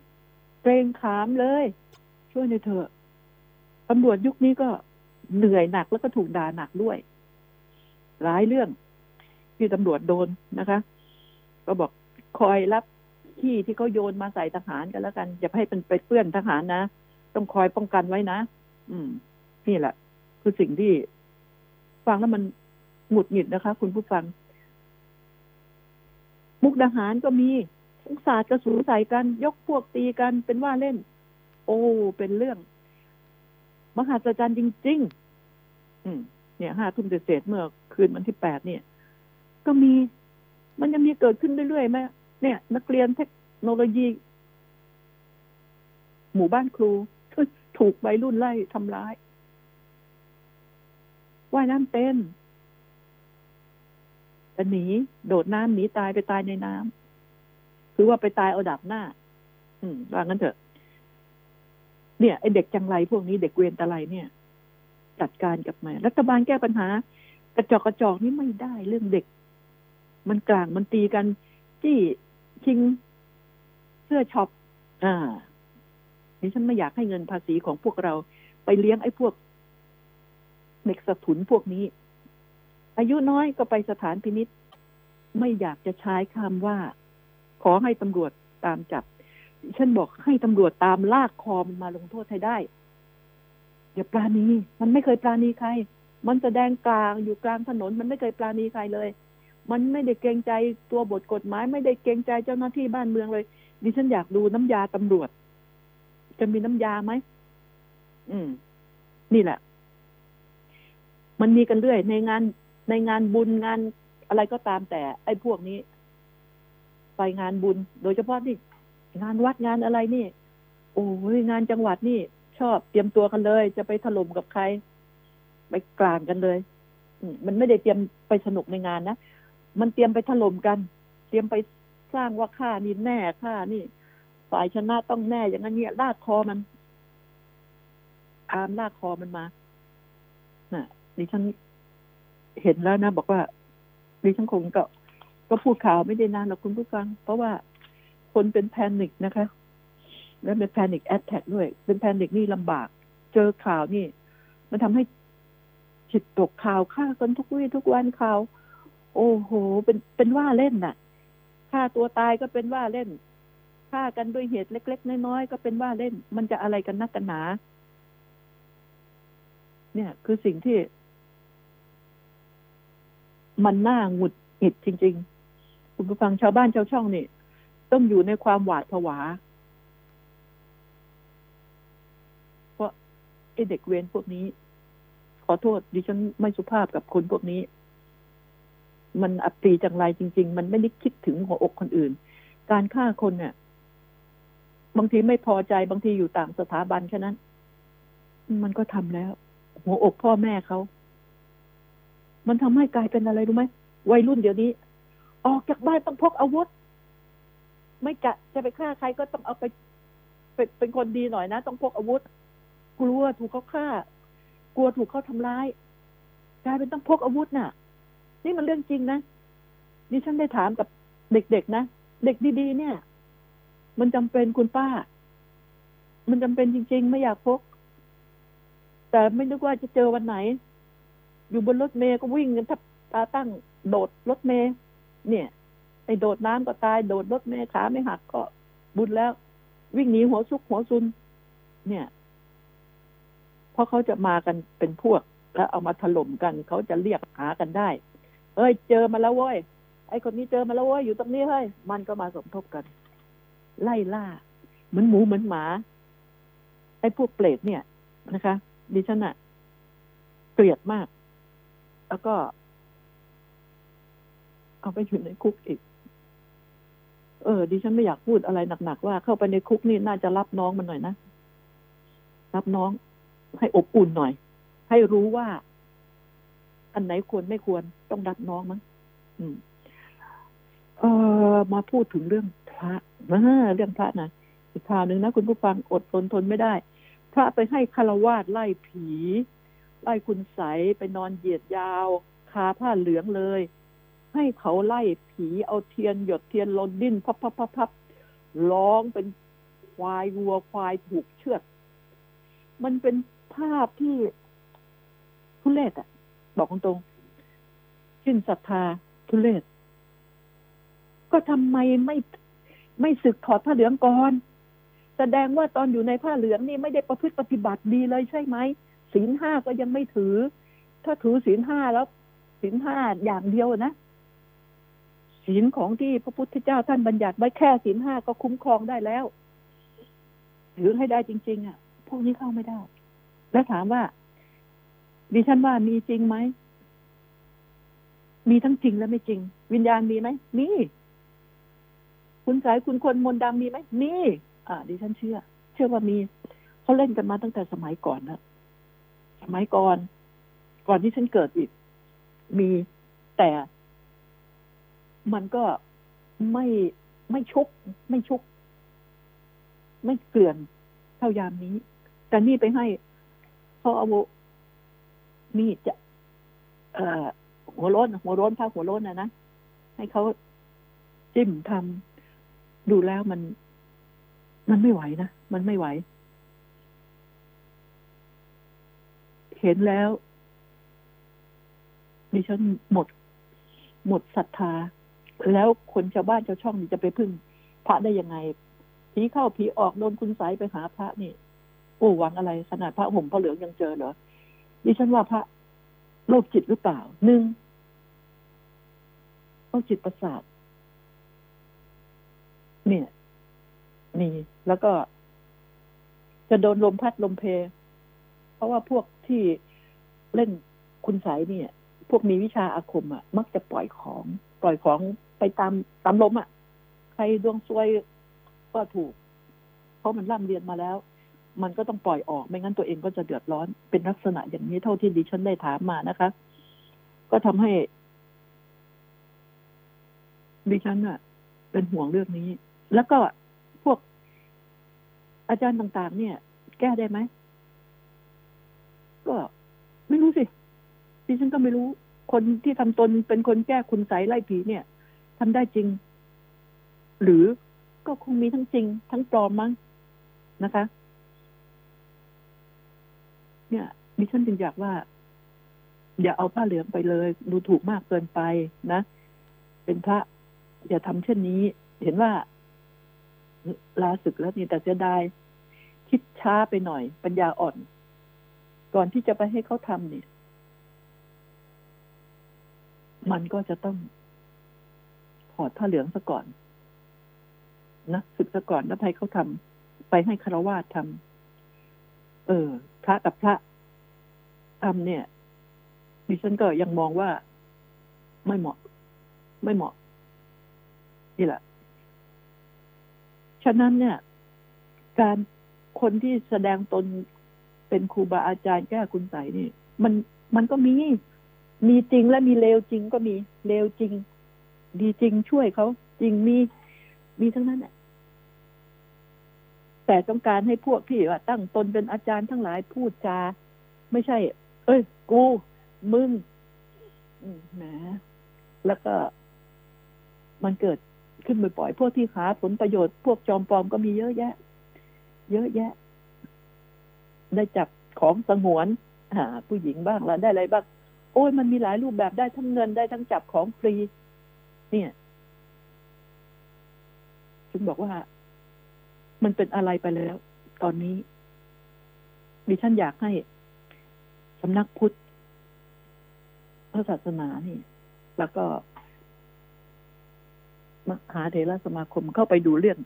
เกรงขามเลย ช่วยในเถอะตำรวจยุคนี้ก็เหนื่อยหนักแล้วก็ถูกด่าหนักด้วย หลายเรื่องที่ตำรวจโดนนะคะ ก็บอกคอยรับที่ที่เขาโยนมาใส่ทหารกันแล้วกัน อย่าให้เป็นไปเปื้อนทหารนะ ต้องคอยป้องกันไว้นะ อืม นี่แหละ คือสิ่งที่ ฟังแล้วมันหงุดหงิดนะคะ คุณผู้ฟัง มุกดาหารก็มีสงสาดกระสุนใส่กัน ยกพวกตีกันเป็นว่าเล่น โอ้ เป็นเรื่อง มหัศจรรย์จริง ๆ อืม เนี่ยห้าทุ่มเศษเมื่อคืนวันที่แปดเนี่ย ก็มี มันยังมีเกิดขึ้นเรื่อยๆไหมเนี่ย นักเรียนเทคโนโลยี หมู่บ้านครู ถูกวัยรุ่นไล่ทำร้ายว่ายน้ำเป็นแต่หนี โดดน้ำหนีตายไปตายในน้ำคือว่าไปตายเอาดับหน้า อืมว่างั้นเถอะ เนี่ยไอเด็กจังไรพวกนี้เด็กเวรตะไลเนี่ย จัดการกับมันรัฐบาลแก้ปัญหา กระจอกกระจอกนี่ไม่ได้เรื่องเด็ก มันกลางมันตีกันจี้ชิงเสื้อช็อปอ่าดิฉันไม่อยากให้เงินภาษีของพวกเราไปเลี้ยงไอ้พวกเด็กสะทุนพวกนี้ อายุน้อยก็ไปสถานพินิษไม่อยากจะใช้คำว่า ขอให้ตำรวจตามจับ ฉันบอกให้ตำรวจตามลากคอมันมาลงโทษให้ได้อย่าปราณี มันไม่เคยปราณีใคร มันแสดงกลางอยู่กลางถนน มันไม่เคยปราณีใครเลย มันไม่ได้เกรงใจตัวบทกฎหมาย ไม่ได้เกรงใจเจ้าหน้าที่บ้านเมืองเลย ดิฉันอยากดูน้ำยาตำรวจ จะมีน้ำยาไหม อืม นี่แหละ มันมีกันเรื่อย ในงาน ในงานบุญงานอะไรก็ตามแต่ ไอ้พวกนี้ ไปงานบุญ โดยเฉพาะนี่ งานวัดงานอะไรนี่ โอ้ยงานจังหวัดนี่ ชอบเตรียมตัวกันเลย จะไปถล่มกับใคร ไปกลางกันเลยมมันไม่ได้เตรียมไปสนุกในงานนะมันเตรียมไปถล่มกัน เตรียมไปสร้างว่าข้านี่แน่ข้านี่ ฝ่ายชนะต้องแน่อย่างนั้นเนี่ยลากคอมัน อามลากคอมันมาน่ะดิฉันเห็นแล้วนะ บอกว่าดิฉันคงก็ก็พูดข่าวไม่ได้นานหรอกคุณผู้ฟัง เพราะว่า คนเป็น panic นะคะ แล้วเป็น panic attack ด้วย เป็น panic นี่ลำบาก เจอข่าวนี่ มันทำให้จิตตกข่าวฆ่ากันทุกวี่ทุกวันข่าว โอ้โห เป็นเป็นว่าเล่นน่ะฆ่าตัวตายก็เป็นว่าเล่นฆ่ากันด้วยเหตุเล็ก ๆ น้อยๆก็เป็นว่าเล่น มันจะอะไรกันนักกันหนา เนี่ย คือสิ่งที่ มันน่าหงุดหงิดจริง ๆ คุณผู้ฟังชาวบ้านชาวช่องนี่ ต้องอยู่ในความหวาดผวา เพราะไอ้เด็กเวรพวกนี้ ขอโทษดิฉันไม่สุภาพกับคนพวกนี้ มันอับปรีจังไรจริง ๆ มันไม่ได้คิดถึงหัวอกคนอื่น การฆ่าคนเนี่ยบางทีไม่พอใจบางทีอยู่ต่างสถาบันแค่นั้น มันก็ทำแล้ว หัวอกพ่อแม่เขา มันทำให้กลายเป็นอะไรรู้ไหมวัยรุ่นเดี๋ยวนี้ ออกจากบ้านต้องพกอาวุธ ไม่กะจะไปฆ่าใครก็ต้องเอาไปเป็นเป็นคนดีหน่อยนะ ต้องพกอาวุธ กลัวถูกเขาฆ่า กลัวถูกเขาทำร้ายกลายเป็นต้องพกอาวุธน่ะ นี่มันเรื่องจริงนะนี่ฉันได้ถามกับเด็กๆนะเด็กดีๆเนี่ย มันจำเป็นคุณป้า มันจำเป็นจริง ๆ ไม่อยากพก แต่ไม่นึกว่าจะเจอวันไหน อยู่บนรถเมย์ก็วิ่งกันทับตาตั้งโดดรถเมย์เนี่ย ไอ้โดดน้ำก็ตาย โดดรถเมย์ขาไม่หักก็บุญแล้ว วิ่งหนีหัวซุกหัวซุน เนี่ยเพราะเขาจะมากันเป็นพวก แล้วเอามาถล่มกันเขาจะเรียกหากันได้ เอ้ย เจอมาแล้วเว้ยไอ้คนนี้เจอมาแล้วเว้ยอยู่ตรงนี้เฮ้ยมันก็มาสมทบกัน ไล่ล่า เหมือนหมูเหมือนหมา ไอ้พวกเปรตเนี่ยนะคะดิฉันอะเกลียดมาก แล้วก็ เอาไปอยู่ในคุกอีก เออดิฉันไม่อยากพูดอะไรหนักๆว่าเข้าไปในคุกนี่น่าจะรับน้องมันหน่อยนะรับน้อง ให้อบอุ่นหน่อย ให้รู้ว่า อันไหนควรไม่ควรต้องรับน้องมั้งอืม เออมาพูดถึงเรื่องพระนะเรื่องพระนะอีกข่าวหนึ่งนะคุณผู้ฟังอดทนทนไม่ได้ พระไปให้คารวาสไล่ผี ไล่คุณใสไปนอนเหยียดยาว คาผ้าเหลืองเลย ให้เขาไล่ผีเอาเทียนหยดเทียนลนดิ้นพับพับพับพับร้องเป็นควายวัวควายถูกเชือด มันเป็นภาพที่ทุเลศอะบอกตรงๆสิ้นศรัทธาทุเลศก็ทำไมไม่ไม่สึกถอดผ้าเหลืองก่อน แสดงว่าตอนอยู่ในผ้าเหลืองนี่ไม่ได้ประพฤติปฏิบัติดีเลยใช่ไหมศีลห้าก็ยังไม่ถือ ถ้าถือศีลห้าแล้วศีลห้าอย่างเดียวนะ ศีลของที่พระพุทธเจ้าท่านบัญญัติไว้แค่ศีลห้าก็คุ้มครองได้แล้วถือให้ได้จริง ๆ อะ พวกนี้เข้าไม่ได้ แล้วถามว่า ดิฉันว่ามีจริงไหม มีทั้งจริงและไม่จริง วิญญาณมีไหมมีคุณสายคุณคนมนต์ดำมีไหมมีอ่า ดิฉันเชื่อ เชื่อว่ามีเขาเล่นกันมาตั้งแต่สมัยก่อนนะสมัยก่อน ก่อนที่ฉันเกิดอีก มีแต่ มันก็ไม่ไม่ชุก ไม่ชุก ไม่เกลื่อนเท่ายามนี้ แต่นี่ไปให้เขาเอามีดจะเอ่อหัวโล้นหัวโล้นผ้าหัวโล้นนะนะให้เขาจิ้มทำดูแล้วมัน มันไม่ไหวนะ มันไม่ไหว เห็นแล้ว ดิฉันหมด หมดศรัทธา แล้วคนชาวบ้านชาวช่องนี่จะไปพึ่งพระได้ยังไงผีเข้าผีออกโดนคุณสายไปหาพระนี่โอ้หวังอะไรขนาดพระห่มพระเหลืองยังเจอเหรอดิฉันว่าพระโรคจิตหรือเปล่าหนึ่งโรคจิตประสาทเนี่ยมีแล้วก็ จะโดนลมพัดลมเพ เพราะว่าพวกที่เล่นคุณสายเนี่ย พวกมีวิชาอาคมอะ มักจะปล่อยของ ปล่อยของ ไปตามตามลมอะ ใครดวงซวยก็ถูก เพราะมันร่ำเรียนมาแล้ว มันก็ต้องปล่อยออกไม่งั้นตัวเองก็จะเดือดร้อน เป็นลักษณะอย่างนี้เท่าที่ดิฉันได้ถามมานะคะ ก็ทำให้ ดิฉันอะ เป็นห่วงเรื่องนี้ แล้วก็พวกอาจารย์ต่างๆ เนี่ย แก้ได้ไหมก็ไม่รู้สิดิฉันก็ไม่รู้ คนที่ทำตนเป็นคนแก้คุณใสไล่ผีเนี่ย ทำได้จริง หรือก็คงมีทั้งจริง ทั้งปลอมมั้งนะคะ เนี่ยดิฉันจึงอยากว่า อย่าเอาผ้าเหลืองไปเลย ดูถูกมากเกินไปนะ เป็นพระอย่าทำเช่นนี้ เห็นว่าลาศึกแล้วนี่แต่จะได้คิดช้าไปหน่อย ปัญญาอ่อน ก่อนที่จะไปให้เขาทำเนี่ย มันก็จะต้อง อดผ้าเหลืองซะก่อน นะศึกซะก่อนแล้วให้เขาทำไปให้คารวาสทำเออ พระกับพระทำเนี่ย ดิฉันก็ยังมองว่าไม่เหมาะ ไม่เหมาะ นี่แหละ ฉะนั้นเนี่ย การคนที่แสดงตนเป็นครูบาอาจารย์แก้คุณใสนี่ มันมันก็มี มีจริงและมีเลวจริงก็มีเลวจริง ดีจริงช่วยเขาจริงมีมีทั้งนั้นแหละแต่ต้องการให้พวกที่ว่าตั้งตนเป็นอาจารย์ทั้งหลายพูดจา ไม่ใช่ เอ้ย กู มึงแหมแล้วก็ มันเกิดขึ้นบ่อยๆพวกที่หาผลประโยชน์พวกจอมปลอมก็มีเยอะแยะ เยอะแยะ ได้จับของสงวนหาผู้หญิงบ้างแล้วได้อะไรบ้าง โอ้ยมันมีหลายรูปแบบได้ทั้งเงินได้ทั้งจับของฟรี เนี่ยจึงบอกว่า มันเป็นอะไรไปแล้ว ตอนนี้ ดิฉันอยากให้สำนักพุทธพระศาสนานี่ แล้วก็มหาเถรสมาคมเข้าไปดูเรื่อง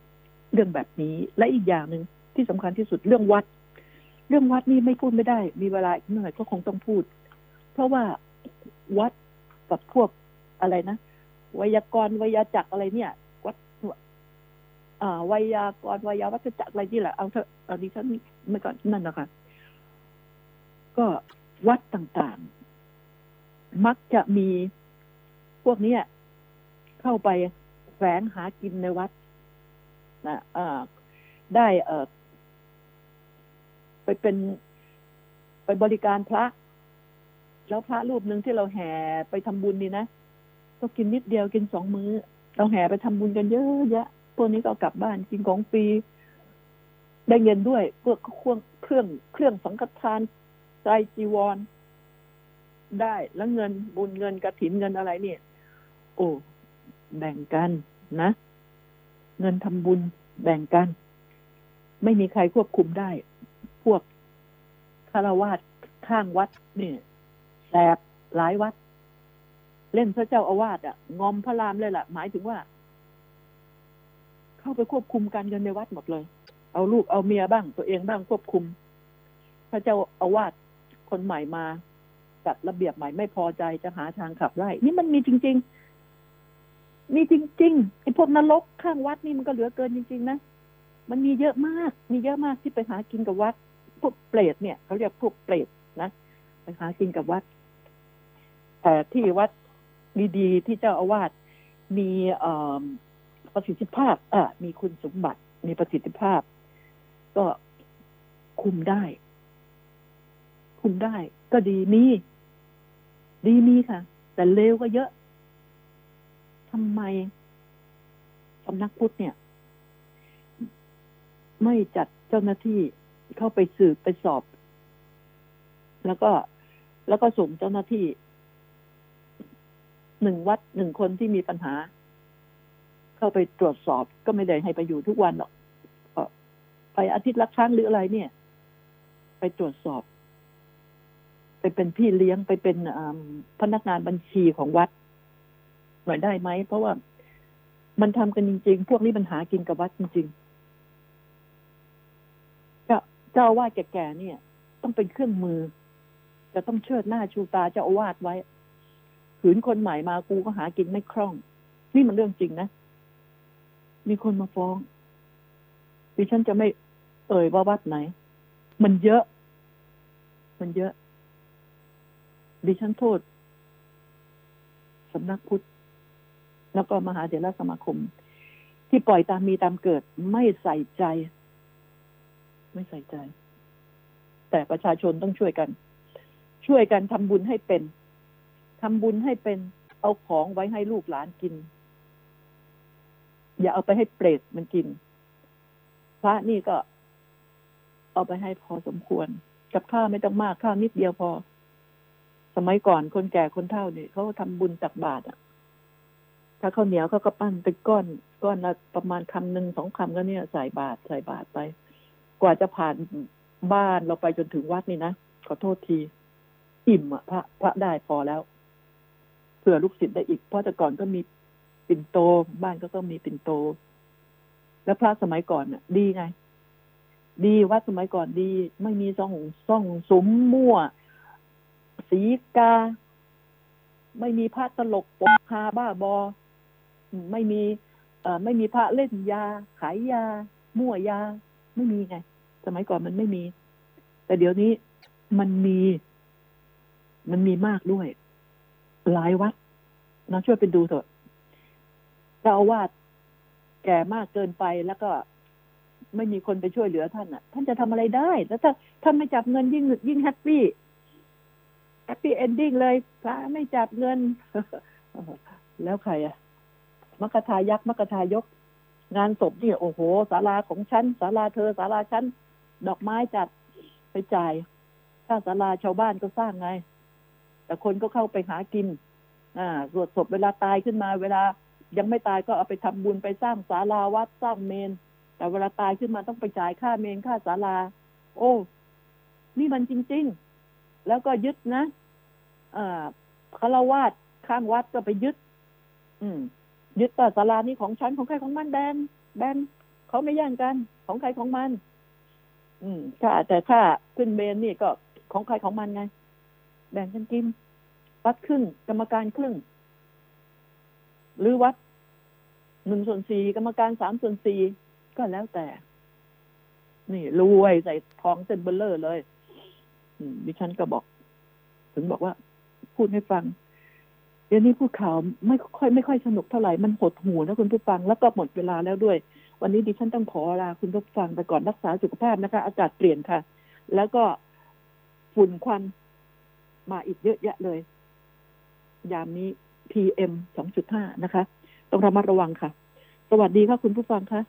เรื่องแบบนี้ และอีกอย่างหนึ่งที่สำคัญที่สุดเรื่องวัด เรื่องวัดนี่ไม่พูดไม่ได้ มีเวลาอีกหน่อยก็คงต้องพูด เพราะว่าวัดกับพวกอะไรนะ ไวยากรณ์วยาจักอะไรเนี่ย วัดอ่าไวยากรณ์วยาวัจจักรอะไรนี่แหละเอาเถอะเอาดิฉันไม่ก่อนนั่นนะคะก็วัดต่างๆ มักจะมีพวกนี้เข้าไปแฝงหากินในวัดนะได้เออไปเป็นไปบริการพระ แล้วพระรูปหนึ่งที่เราแห่ไปทำบุญนี่นะ ก็กินนิดเดียวกินสองมื้อ เราแห่ไปทำบุญกันเยอะแยะพวกนี้ก็กลับบ้านกินของฟรีได้เงินด้วยพวกเครื่องเครื่องเครื่องสังฆทานใจจีวร ได้แล้วเงินบุญเงินกระถินเงินอะไรเนี่ย โอ้แบ่งกันนะ เงินทำบุญแบ่งกัน ไม่มีใครควบคุมได้ พวกคาวาสข้างวัดนี่แสบหลายวัด เล่นพระเจ้าอาวาสอะ งอมพระรามเลยล่ะ หมายถึงว่า เข้าไปควบคุมการเงินในวัดหมดเลย เอาลูกเอาเมียบ้างตัวเองบ้างควบคุม พระเจ้าอาวาสคนใหม่มาจัดระเบียบใหม่ไม่พอใจจะหาทางขับไล่นี่มันมีจริง ๆ มีจริงๆไอ้พวกนรกข้างวัดนี่มันก็เหลือเกินจริง ๆ นะมันมีเยอะมาก มีเยอะมากที่ไปหากินกับวัด พวกเปรตเนี่ยเขาเรียกพวกเปรตนะ ไปหากินกับวัดแต่ที่วัด ดีๆ ที่เจ้าอาวาสมีประสิทธิภาพอะมีคุณสมบัติ มีประสิทธิภาพ ก็คุมได้ คุมได้ ก็ดีมีดีมีค่ะ แต่เลวก็เยอะทำไมสำนักพุทธเนี่ย ไม่จัดเจ้าหน้าที่เข้าไปสืบไปสอบ แล้วก็แล้วก็ส่งเจ้าหน้าที่ หนึ่งวัดหนึ่งคนที่มีปัญหา เข้าไปตรวจสอบก็ไม่ได้ให้ไปอยู่ทุกวันหรอกไปอาทิตย์ละครั้งหรืออะไรเนี่ย ไปตรวจสอบ ไปเป็นพี่เลี้ยงไปเป็นพนักงานบัญชีของวัด หน่อยได้ไหม เพราะว่ามันทำกันจริง ๆ พวกนี้มันหากินกับวัดจริงๆเจ้าเจ้าว่าแก่ๆเนี่ย ต้องเป็นเครื่องมือ จะต้องเชิดหน้าชูตาเจ้าอาวาสไว้ ขืนคนใหม่มากูก็หากินไม่คล่อง นี่มันเรื่องจริงนะ มีคนมาฟ้อง ดิฉันจะไม่เอ่ยว่าวัดไหน มันเยอะ มันเยอะ ดิฉันโทษสำนักพุทธ แล้วก็มหาเถรสมาคม ที่ปล่อยตามมีตามเกิด ไม่ใส่ใจ ไม่ใส่ใจ แต่ประชาชนต้องช่วยกัน ช่วยกันทำบุญให้เป็น ทำบุญให้เป็นเอาของไว้ให้ลูกหลานกิน อย่าเอาไปให้เปรตมันกิน พระนี่ก็ เอาไปให้พอสมควร กับข้าไม่ต้องมากข้าวนิดเดียวพอ สมัยก่อนคนแก่คนเฒ่าเนี่ยเขาทำบุญตักบาตรอะ ถ้าข้าวเหนียวเขาก็ปั้นเป็นก้อนก้อนละประมาณคำหนึ่งสองคำก็เนี่ยใส่บาตรใส่บาตรไป กว่าจะผ่านบ้านเราไปจนถึงวัดนี่นะขอโทษที อิ่มอะพระพระได้พอแล้ว ผื่อลูกศิษย์ได้อีก เพราะแต่ก่อนก็มีปิ่นโตบ้านก็ต้องมีปิ่นโต แล้วพระสมัยก่อนน่ะ ดีไง ดีวัดสมัยก่อนดี ไม่มีซ่องซ่องสมมั่ว สีกา ไม่มีพระตลกปกฮาบ้าบอ ไม่มี เอ่อ ไม่มีพระเล่นยา ขายยา มั่วยา ไม่มีไง สมัยก่อนมันไม่มี แต่เดี๋ยวนี้มันมี มันมีมากด้วย หลายวัดนะช่วยไปดูเถอะเจ้าอาวาสแก่มากเกินไปแล้วก็ไม่มีคนไปช่วยเหลือท่านอะ ท่านจะทำอะไรได้ แล้วถ้าท่านไม่จับเงินยิ่งยิ่ง happy happy ending เลยพระไม่จับเงิน แล้วใครอะมัคทายักษ์มัคทายก งานศพเนี่ยโอ้โหศาลาของฉันศาลาเธอศาลาฉันดอกไม้จัดไปจ่ายสร้าศาลาชาวบ้านก็สร้างไง แต่คนก็เข้าไปหากิน อ่าสวดศพเวลาตายขึ้นมา เวลายังไม่ตายก็เอาไปทำบุญไปสร้างศาลาวัดสร้างเมน แต่เวลาตายขึ้นมาต้องไปจ่ายค่าเมนค่าศาลา โอ้ นี่มันจริง ๆ แล้วก็ยึดนะอ่าคารวาสข้างวัดก็ไปยึด อืม ยึดว่าศาลานี้ของฉันของใครของมันแบนแบนเขาไม่แย่งกัน ของใครของมัน อืมค่าแต่ค่าขึ้นเมนนี่ก็ของใครของมันไง แบ่งกันกิน วัดครึ่ง กรรมการครึ่ง หรือวัดหนึ่งส่วนสี่กรรมการสามส่วนสี่ก็แล้วแต่ นี่รวยใส่ทองเส้นเบลเลอร์เลยมดิฉันก็บอก ถึงบอกว่า พูดให้ฟังเดี๋ยวนี้พูดข่าวไม่ค่อยไม่ค่อยสนุกเท่าไหร่ มันหดหูนะคุณผู้ฟัง แล้วก็หมดเวลาแล้วด้วย วันนี้ดิฉันต้องขอลาคุณผู้ฟังไปก่อนรักษาสุขภาพนะคะ อากาศเปลี่ยนค่ะ แล้วก็ฝุ่นควัน มาอีกเยอะแยะเลย ยามนี้ PM 2.5 นะคะ ต้องระมัดระวังค่ะ สวัสดีค่ะคุณผู้ฟังคะ